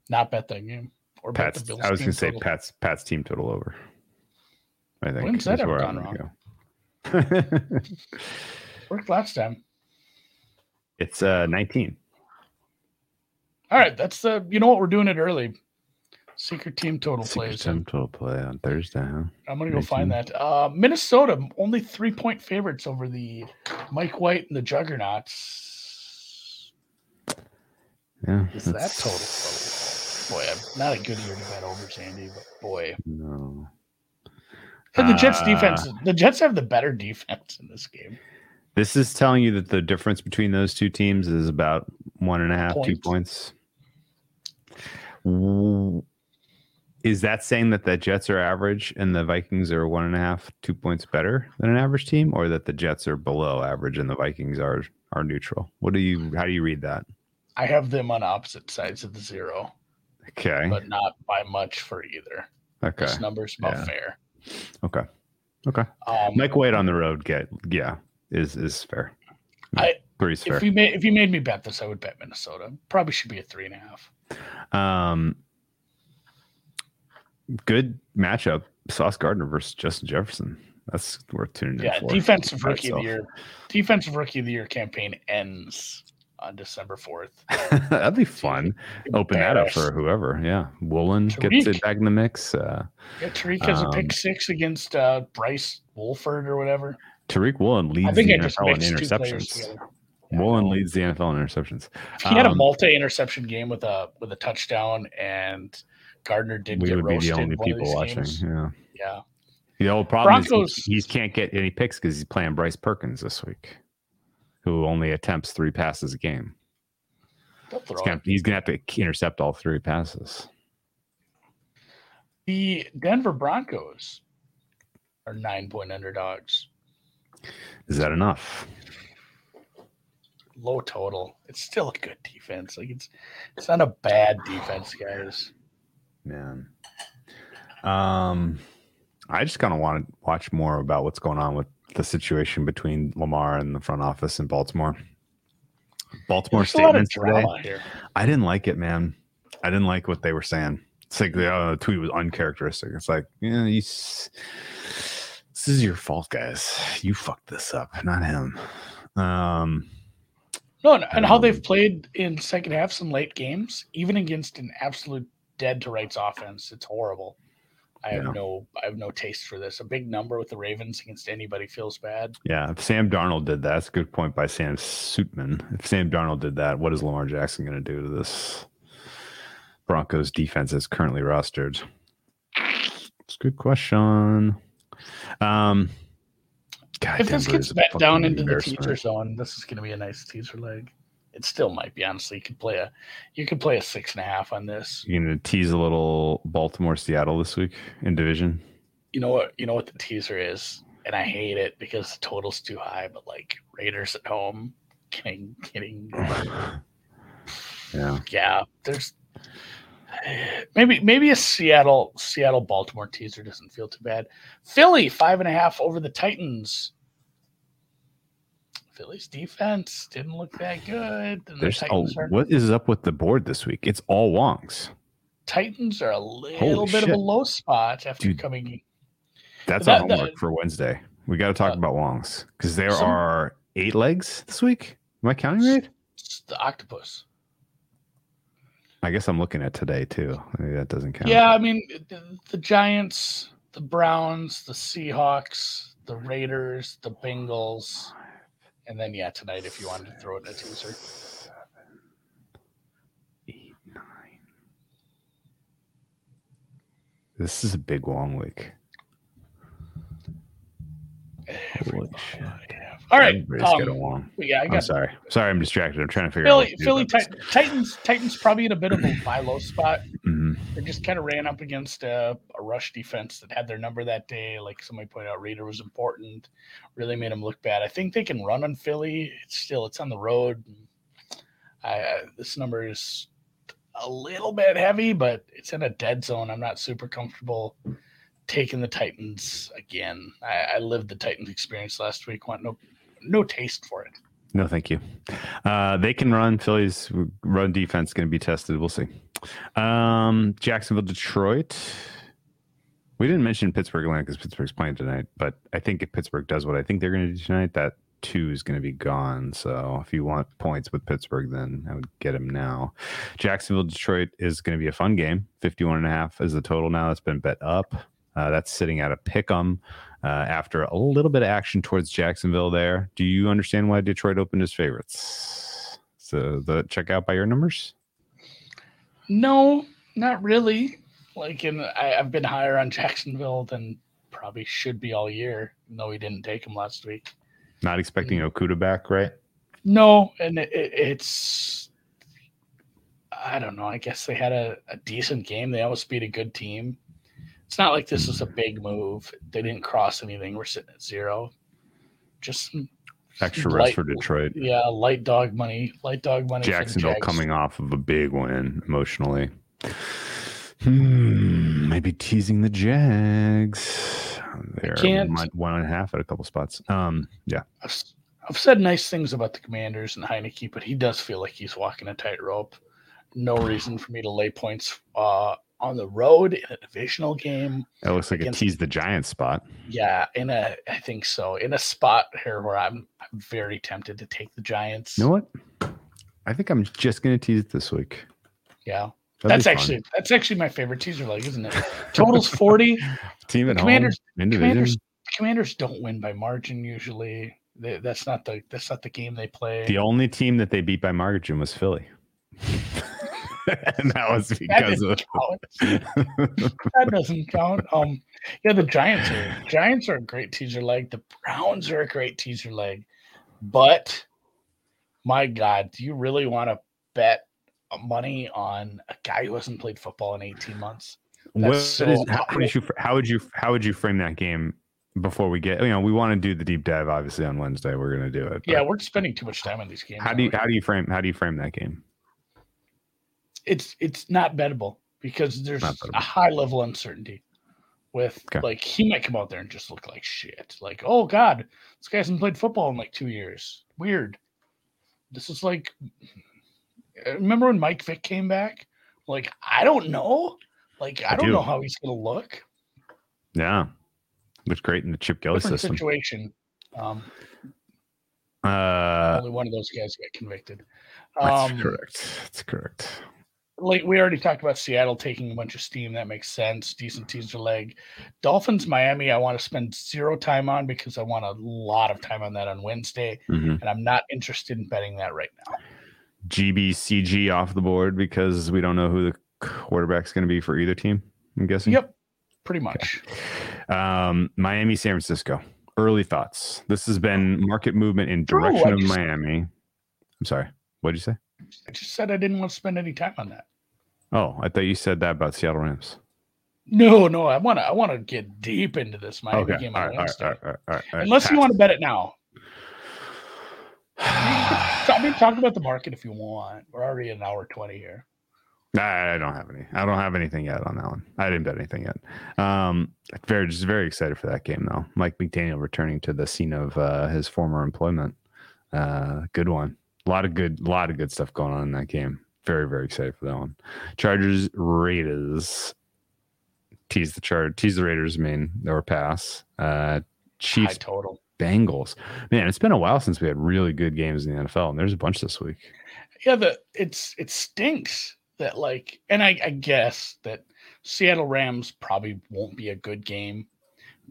Not bet that game or bet Pat's, the Bills. I was going to say total. Pat's Pat's team total over. I think. When's that ever gone go. worked last time. it's uh 19. All right, that's the. You know what? We're doing it early. Secret team total Secret plays. team total play on Thursday, huh? I'm gonna go find that. Uh, Minnesota only three point favorites over the Mike White and the Juggernauts. Yeah. Is that total? Boy, I'm not a good year to bet over Sandy, but boy, No. The Jets Uh, defense. The Jets have the better defense in this game. This is telling you that the difference between those two teams is about one and a half, two points. Is that saying that the Jets are average and the Vikings are one and a half, two points better than an average team, or that the Jets are below average and the Vikings are are neutral? What do you? How do you read that? I have them on opposite sides of the zero, Okay. but not by much for either. Okay. This number's about Yeah. fair. Okay. Okay. Um, Mike White on the road, get yeah, is is fair. I- Three's fair. if you made if you made me bet this, I would bet Minnesota. Probably should be a three and a half. Um, good matchup. Sauce Gardner versus Justin Jefferson. That's worth tuning in Yeah, defensive rookie of the year. Defensive rookie of the year campaign ends on December fourth. That'd be fun. Open that up for whoever. Yeah, Woolen gets it back in the mix. Uh, Yeah, Tariq has a Um, pick six against uh, Bryce Wolford or whatever. Tariq Woolen leads the NFL in mixed two players interceptions. Yeah, Woolen leads the NFL in interceptions. He had a Um, multi-interception game with a with a touchdown, and Gardner did We get would be roasted. the only people watching. games. Yeah. Yeah, The old problem Broncos- is he, he can't get any picks because he's playing Bryce Perkins this week, who only attempts three passes a game. He's gonna, he's gonna have to intercept all three passes. The Denver Broncos are nine point underdogs. Is that enough? Low total. It's still a good defense. Like it's it's not a bad defense, guys. Man. Um I just kind of want to watch more about what's going on with the situation between Lamar and the front office in Baltimore. Baltimore There's a statements today. I didn't like it, man. I didn't like what they were saying. It's like the uh, tweet was uncharacteristic. It's like, yeah, you, this is your fault, guys. You fucked this up, not him. Um, No, and, and how Um, they've played in second half some late games, even against an absolute dead to rights offense. It's horrible. I have Yeah. no I have no taste for this. A big number with the Ravens against anybody feels bad. yeah, if Sam Darnold did that, that's a good point by Sam Suitman. If Sam Darnold did that, what is Lamar Jackson going to do to this Broncos defense that's currently rostered? It's a good question. Um, God, if this gets is bet down into the teaser zone, this is going to be a nice teaser leg. It still might be. Honestly, you could play a you could play a six and a half on this. You gonna tease a little Baltimore Seattle this week in division? You know what? You know what the teaser is, and I hate it because the total's too high. But like Raiders at home, getting getting Yeah, yeah. There's maybe maybe a Seattle Seattle Baltimore teaser doesn't feel too bad. Philly five and a half over the Titans. Philly's defense didn't look that good. The there's oh, Titans are what is up with the board this week? It's all Wongs. Titans are a little Holy bit of a low spot after Dude. coming. That's That- our that- homework for Wednesday. We got to talk Uh, about Wongs because there some- are eight legs this week. Am I counting right? The octopus. I guess I'm looking at today too. Maybe that doesn't count. Yeah, I mean the, the Giants, the Browns, the Seahawks, the Raiders, the Bengals, and then yeah, tonight if you wanted to throw it in a teaser. Seven, eight, nine. This is a big Wong week. Holy shit. All right, got um, yeah, I I'm sorry. Sorry, I'm distracted. I'm trying to figure out. Philly. Philly Tit- Titans. Titans probably in a bit of a buy low spot. Just kind of ran up against a, a rush defense that had their number that day. Like somebody pointed out, Raider was important. Really made them look bad. I think they can run on Philly. It's still it's on the road. I this number is a little bit heavy, but it's in a dead zone. I'm not super comfortable taking the Titans again. I, I lived the Titans experience last week. Want no no taste for it. No, thank you. Uh, they can run. Philly's run defense going to be tested. We'll see. Um, Jacksonville, Detroit. We didn't mention Pittsburgh Atlanta because Pittsburgh's playing tonight, but I think if Pittsburgh does what I think they're going to do tonight, that two is going to be gone. So if you want points with Pittsburgh, then I would get them now. Jacksonville, Detroit is going to be a fun game. 51 and a half is the total now. That's been bet up. Uh, that's sitting at a pick 'em uh, after a little bit of action towards Jacksonville there. Do you understand why Detroit opened as favorites? So the check out by your numbers? No, not really. Like, in I, I've been higher on Jacksonville than probably should be all year, though we didn't take him last week. Not expecting mm. Okudah back, right? No, and it, it, it's I don't know. I guess they had a, a decent game. They always beat a good team. It's not like this is a mm. big move. They didn't cross anything. We're sitting at zero. Just some Extra light- rest for Detroit. Yeah, light dog money. Light dog money. Jacksonville coming off of a big win emotionally. Hmm, maybe teasing the Jags. They're can't- one and a half at a couple spots. Um, yeah, I've, I've said nice things about the Commanders and Heinicke, but he does feel like he's walking a tightrope. No reason for me to lay points uh, on the road in a divisional game. That looks like Against- a tease the Giants spot. Yeah, in a I think so. In a spot here where I'm I'm very tempted to take the Giants. You know what? I think I'm just going to tease it this week. Yeah. That'd that's be fun. actually that's actually my favorite teaser leg, isn't it? Totals 40. team at the home Commanders- Commanders Commanders don't win by margin usually. They, that's not the that's not the game they play. The only team that they beat by margin was Philly. and that was that because of doesn't that doesn't count. Um, yeah, the Giants are Giants are a great teaser leg. The Browns are a great teaser leg, but my God, do you really want to bet money on a guy who hasn't played football in eighteen months? What is, so- how, would you how would you how would you frame that game before we get you know we want to do the deep dive obviously on Wednesday we're going to do it. Yeah, we're spending too much time on these games. how do you how do you frame how do you frame that game? It's it's not bettable because there's bettable. a high level uncertainty with Okay. like he might come out there and just look like shit. Like, oh god, this guy hasn't played football in like two years. Weird. This is like remember when Mike Vick came back? Like, I don't know. Like, I, I don't do. know how he's gonna look. Yeah, looks great in the Chip Kelly Different system. situation. Um, Uh, only one of those guys got convicted. that's Um, correct. That's correct. Like we already talked about Seattle taking a bunch of steam. That makes sense. Decent teaser leg. Dolphins, Miami. I want to spend zero time on because I want a lot of time on that on Wednesday, Mhm. and I'm not interested in betting that right now. GBCG off the board because we don't know who the quarterback's going to be for either team. I'm guessing. Yep, pretty much. Um, Miami, San Francisco. Early thoughts. This has been market movement in direction I of Miami. I'm sorry. What did you say? I just said I didn't want to spend any time on that. Oh, I thought you said that about Seattle Rams. No, no, I want to. I want to get deep into this Miami Okay. game All on right, all right, Wednesday. all right, all right, all right, all right. Unless you want to bet it now. I mean, talk about the market if you want. We're already an hour twenty here. I I don't have any. I don't have anything yet on that one. I didn't bet anything yet. Um, very just very excited for that game though. Mike McDaniel returning to the scene of uh, his former employment. Uh, good one. A lot of good, lot of good stuff going on in that game. Very very excited for that one. Chargers Raiders. Tease the chart. Tease the Raiders. Main or pass. Uh, High Chiefs total. Bengals. Man, it's been a while since we had really good games in the NFL, and there's a bunch this week. yeah the it's it stinks that like and I, I guess that seattle rams probably won't be a good game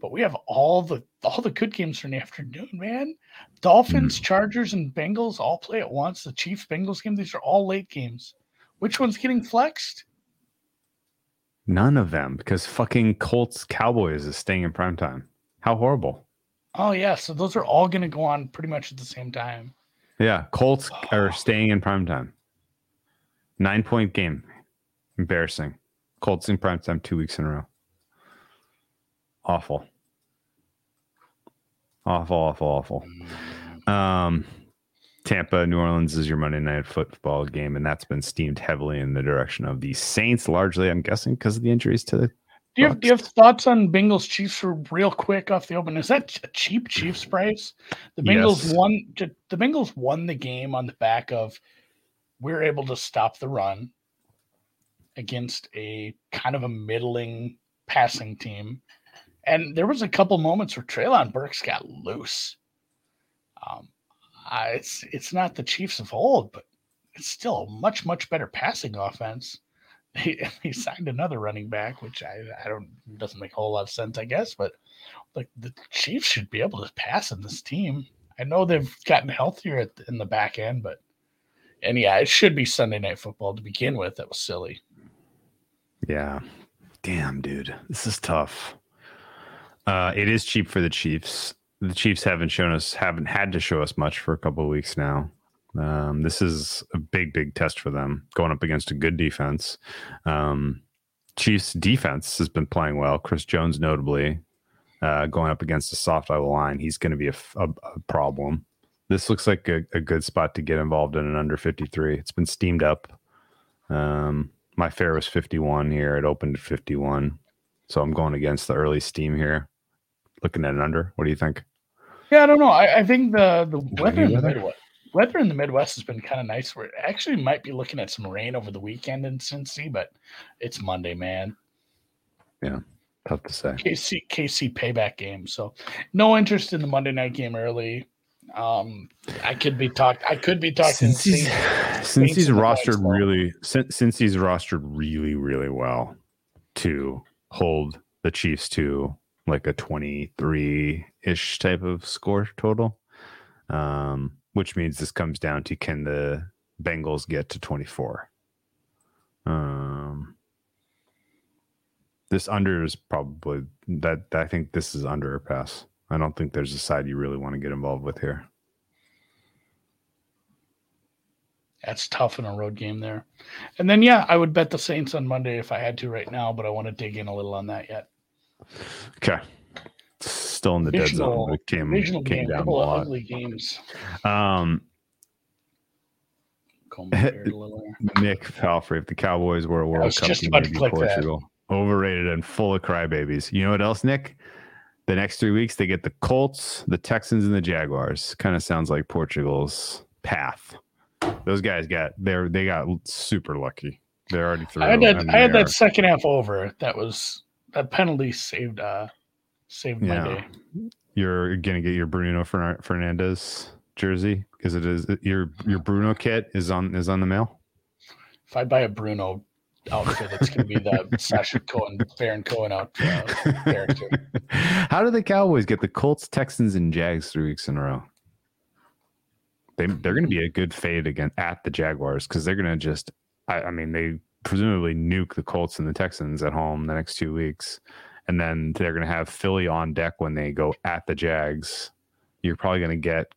but we have all the all the good games for in the afternoon man dolphins hmm. chargers and bengals all play at once the chiefs bengals game these are all late games which one's getting flexed None of them because fucking Colts Cowboys is staying in prime time. How horrible. oh yeah so those are all going to go on pretty much at the same time Yeah, Colts are Oh. staying in prime time. Nine point game. Embarrassing. Colts in prime time two weeks in a row. Awful. Awful, awful, awful. Um, Tampa, New Orleans is your Monday night football game, and that's been steamed heavily in the direction of the Saints, largely, I'm guessing, because of the injuries to the do you, have, do you have thoughts on Bengals Chiefs for real quick off the open? Is that a cheap Chiefs price? The Bengals Yes. won. The Bengals won the game on the back of we're able to stop the run against a kind of a middling passing team, and there was a couple moments where Treylon Burks got loose. Um, I, it's it's not the Chiefs of old, but it's still a much much better passing offense. He, he signed another running back, which I, I don't doesn't make a whole lot of sense, I guess. But like the Chiefs should be able to pass in this team. I know they've gotten healthier at, in the back end, but and yeah, it should be Sunday night football to begin with. That was silly. Yeah. Damn, dude. This is tough. Uh, it is cheap for the Chiefs. The Chiefs haven't shown us, haven't had to show us much for a couple of weeks now. Um, this is a big, big test for them going up against a good defense. Um, Chiefs defense has been playing well. Chris Jones, notably, uh, going up against a soft eye line, he's going to be a problem. This looks like a, a good spot to get involved in an under 53. It's been steamed up. Um, my fare was 51 here. It opened at 51. So I'm going against the early steam here. Looking at an under. What do you think? Yeah, I don't know. I, I think the the weather in the weather? Midwest, weather in the Midwest has been kind of nice. We're actually might be looking at some rain over the weekend in Cincy, but it's Monday, man. Yeah, tough to say. KC KC payback game. So no interest in the Monday night game early. Um, I could be talked. I could be talking. Since he's, Saints- since he's rostered really since, since he's rostered really really well to hold the Chiefs to like a 23 ish type of score total. Um, which means this comes down to can the Bengals get to 24? Um, this under is probably that. I think this is under a pass. I don't think there's a side you really want to get involved with here. That's tough in a road game there. And then yeah, I would bet the Saints on Monday if I had to right now, but I want to dig in a little on that yet. Okay. Still in the dead Visual- zone. It came, Regional came game, down a couple of lot. ugly games. Um, Comb my beard a little there. Nick Palfrey, if the Cowboys were a World Cup just team, about to they'd be click that. Portugal. Overrated and full of crybabies. You know what else, Nick? The next three weeks, they get the Colts, the Texans, and the Jaguars. Kind of sounds like Portugal's path. Those guys got they're they got super lucky. They're already through. I had that. I had that second half over. That was that penalty saved. uh Saved my day. You're gonna get your Bruno Fernandes jersey because it is your your Bruno kit is on is on the mail. If I buy a Bruno outfit, it's to be the Sacha Cohen, Baron Cohen outfit. uh, character. How do the Cowboys get the Colts, Texans, and Jags three weeks in a row? They they're going to be a good fade again at the Jaguars because they're going to just. I, I mean, they presumably nuke the Colts and the Texans at home the next two weeks, and then they're going to have Philly on deck when they go at the Jags. You're probably going to get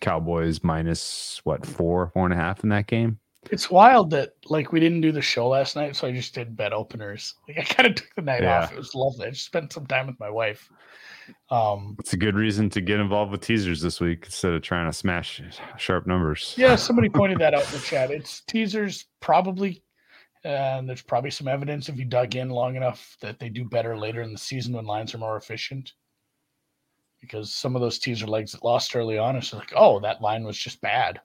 Cowboys minus what four, four and a half in that game. It's wild that like we didn't do the show last night, so I just did bet openers. Like I kind of took the night Yeah. off. It was lovely. I just spent some time with my wife. Um, It's a good reason to get involved with teasers this week instead of trying to smash sharp numbers. yeah, somebody pointed that out in the chat. It's teasers probably, and there's probably some evidence if you dug in long enough that they do better later in the season when lines are more efficient. Because some of those teaser legs that lost early on, it's like, oh, that line was just bad.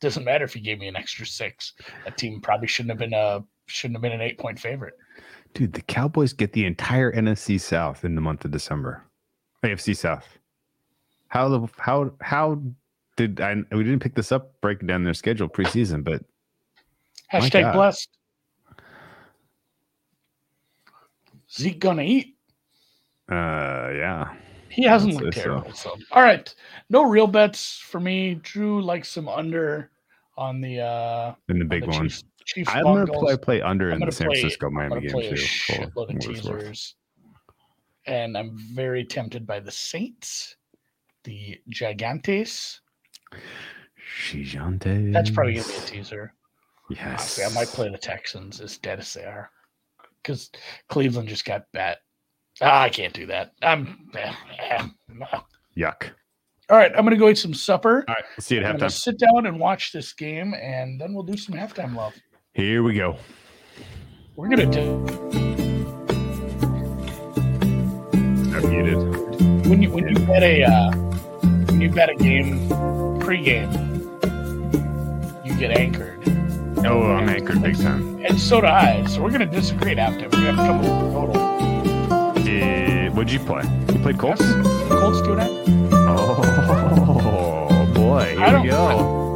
Doesn't matter if you gave me an extra six. That team probably shouldn't have been a shouldn't have been an eight point favorite. Dude, the Cowboys get the entire NFC South in the month of December. AFC South. How the how how did I we didn't pick this up breaking down their schedule preseason, but Hashtag blessed. Zeke gonna eat. uh yeah. He hasn't looked say so. terrible. So. all right, no real bets for me. Drew likes some under on the uh In the on big the one. Chiefs. Chiefs I'm gonna play play under I'm in the San play- Francisco Miami game too. shitload of what it's worth. teasers, and I'm very tempted by the Saints, the Gigantes. Gigantes. That's probably gonna be a teaser. Yes. Honestly, I might play the Texans as dead as they are, because Cleveland just got bet. Ah, I can't do that. I'm. Yuck. All right, I'm gonna go eat some supper. All right, we'll see you at halftime. sit down and watch this game, and then we'll do some halftime love. Here we go. We're gonna do I'm muted. when you when you bet a uh, when you bet a game pregame, you get anchored, Oh, I'm anchored big time. and so do I. So we're gonna disagree at halftime. We're gonna have to come up with a total. Did, what'd you play? You played Colts? Colts do that. Oh boy, here I we go.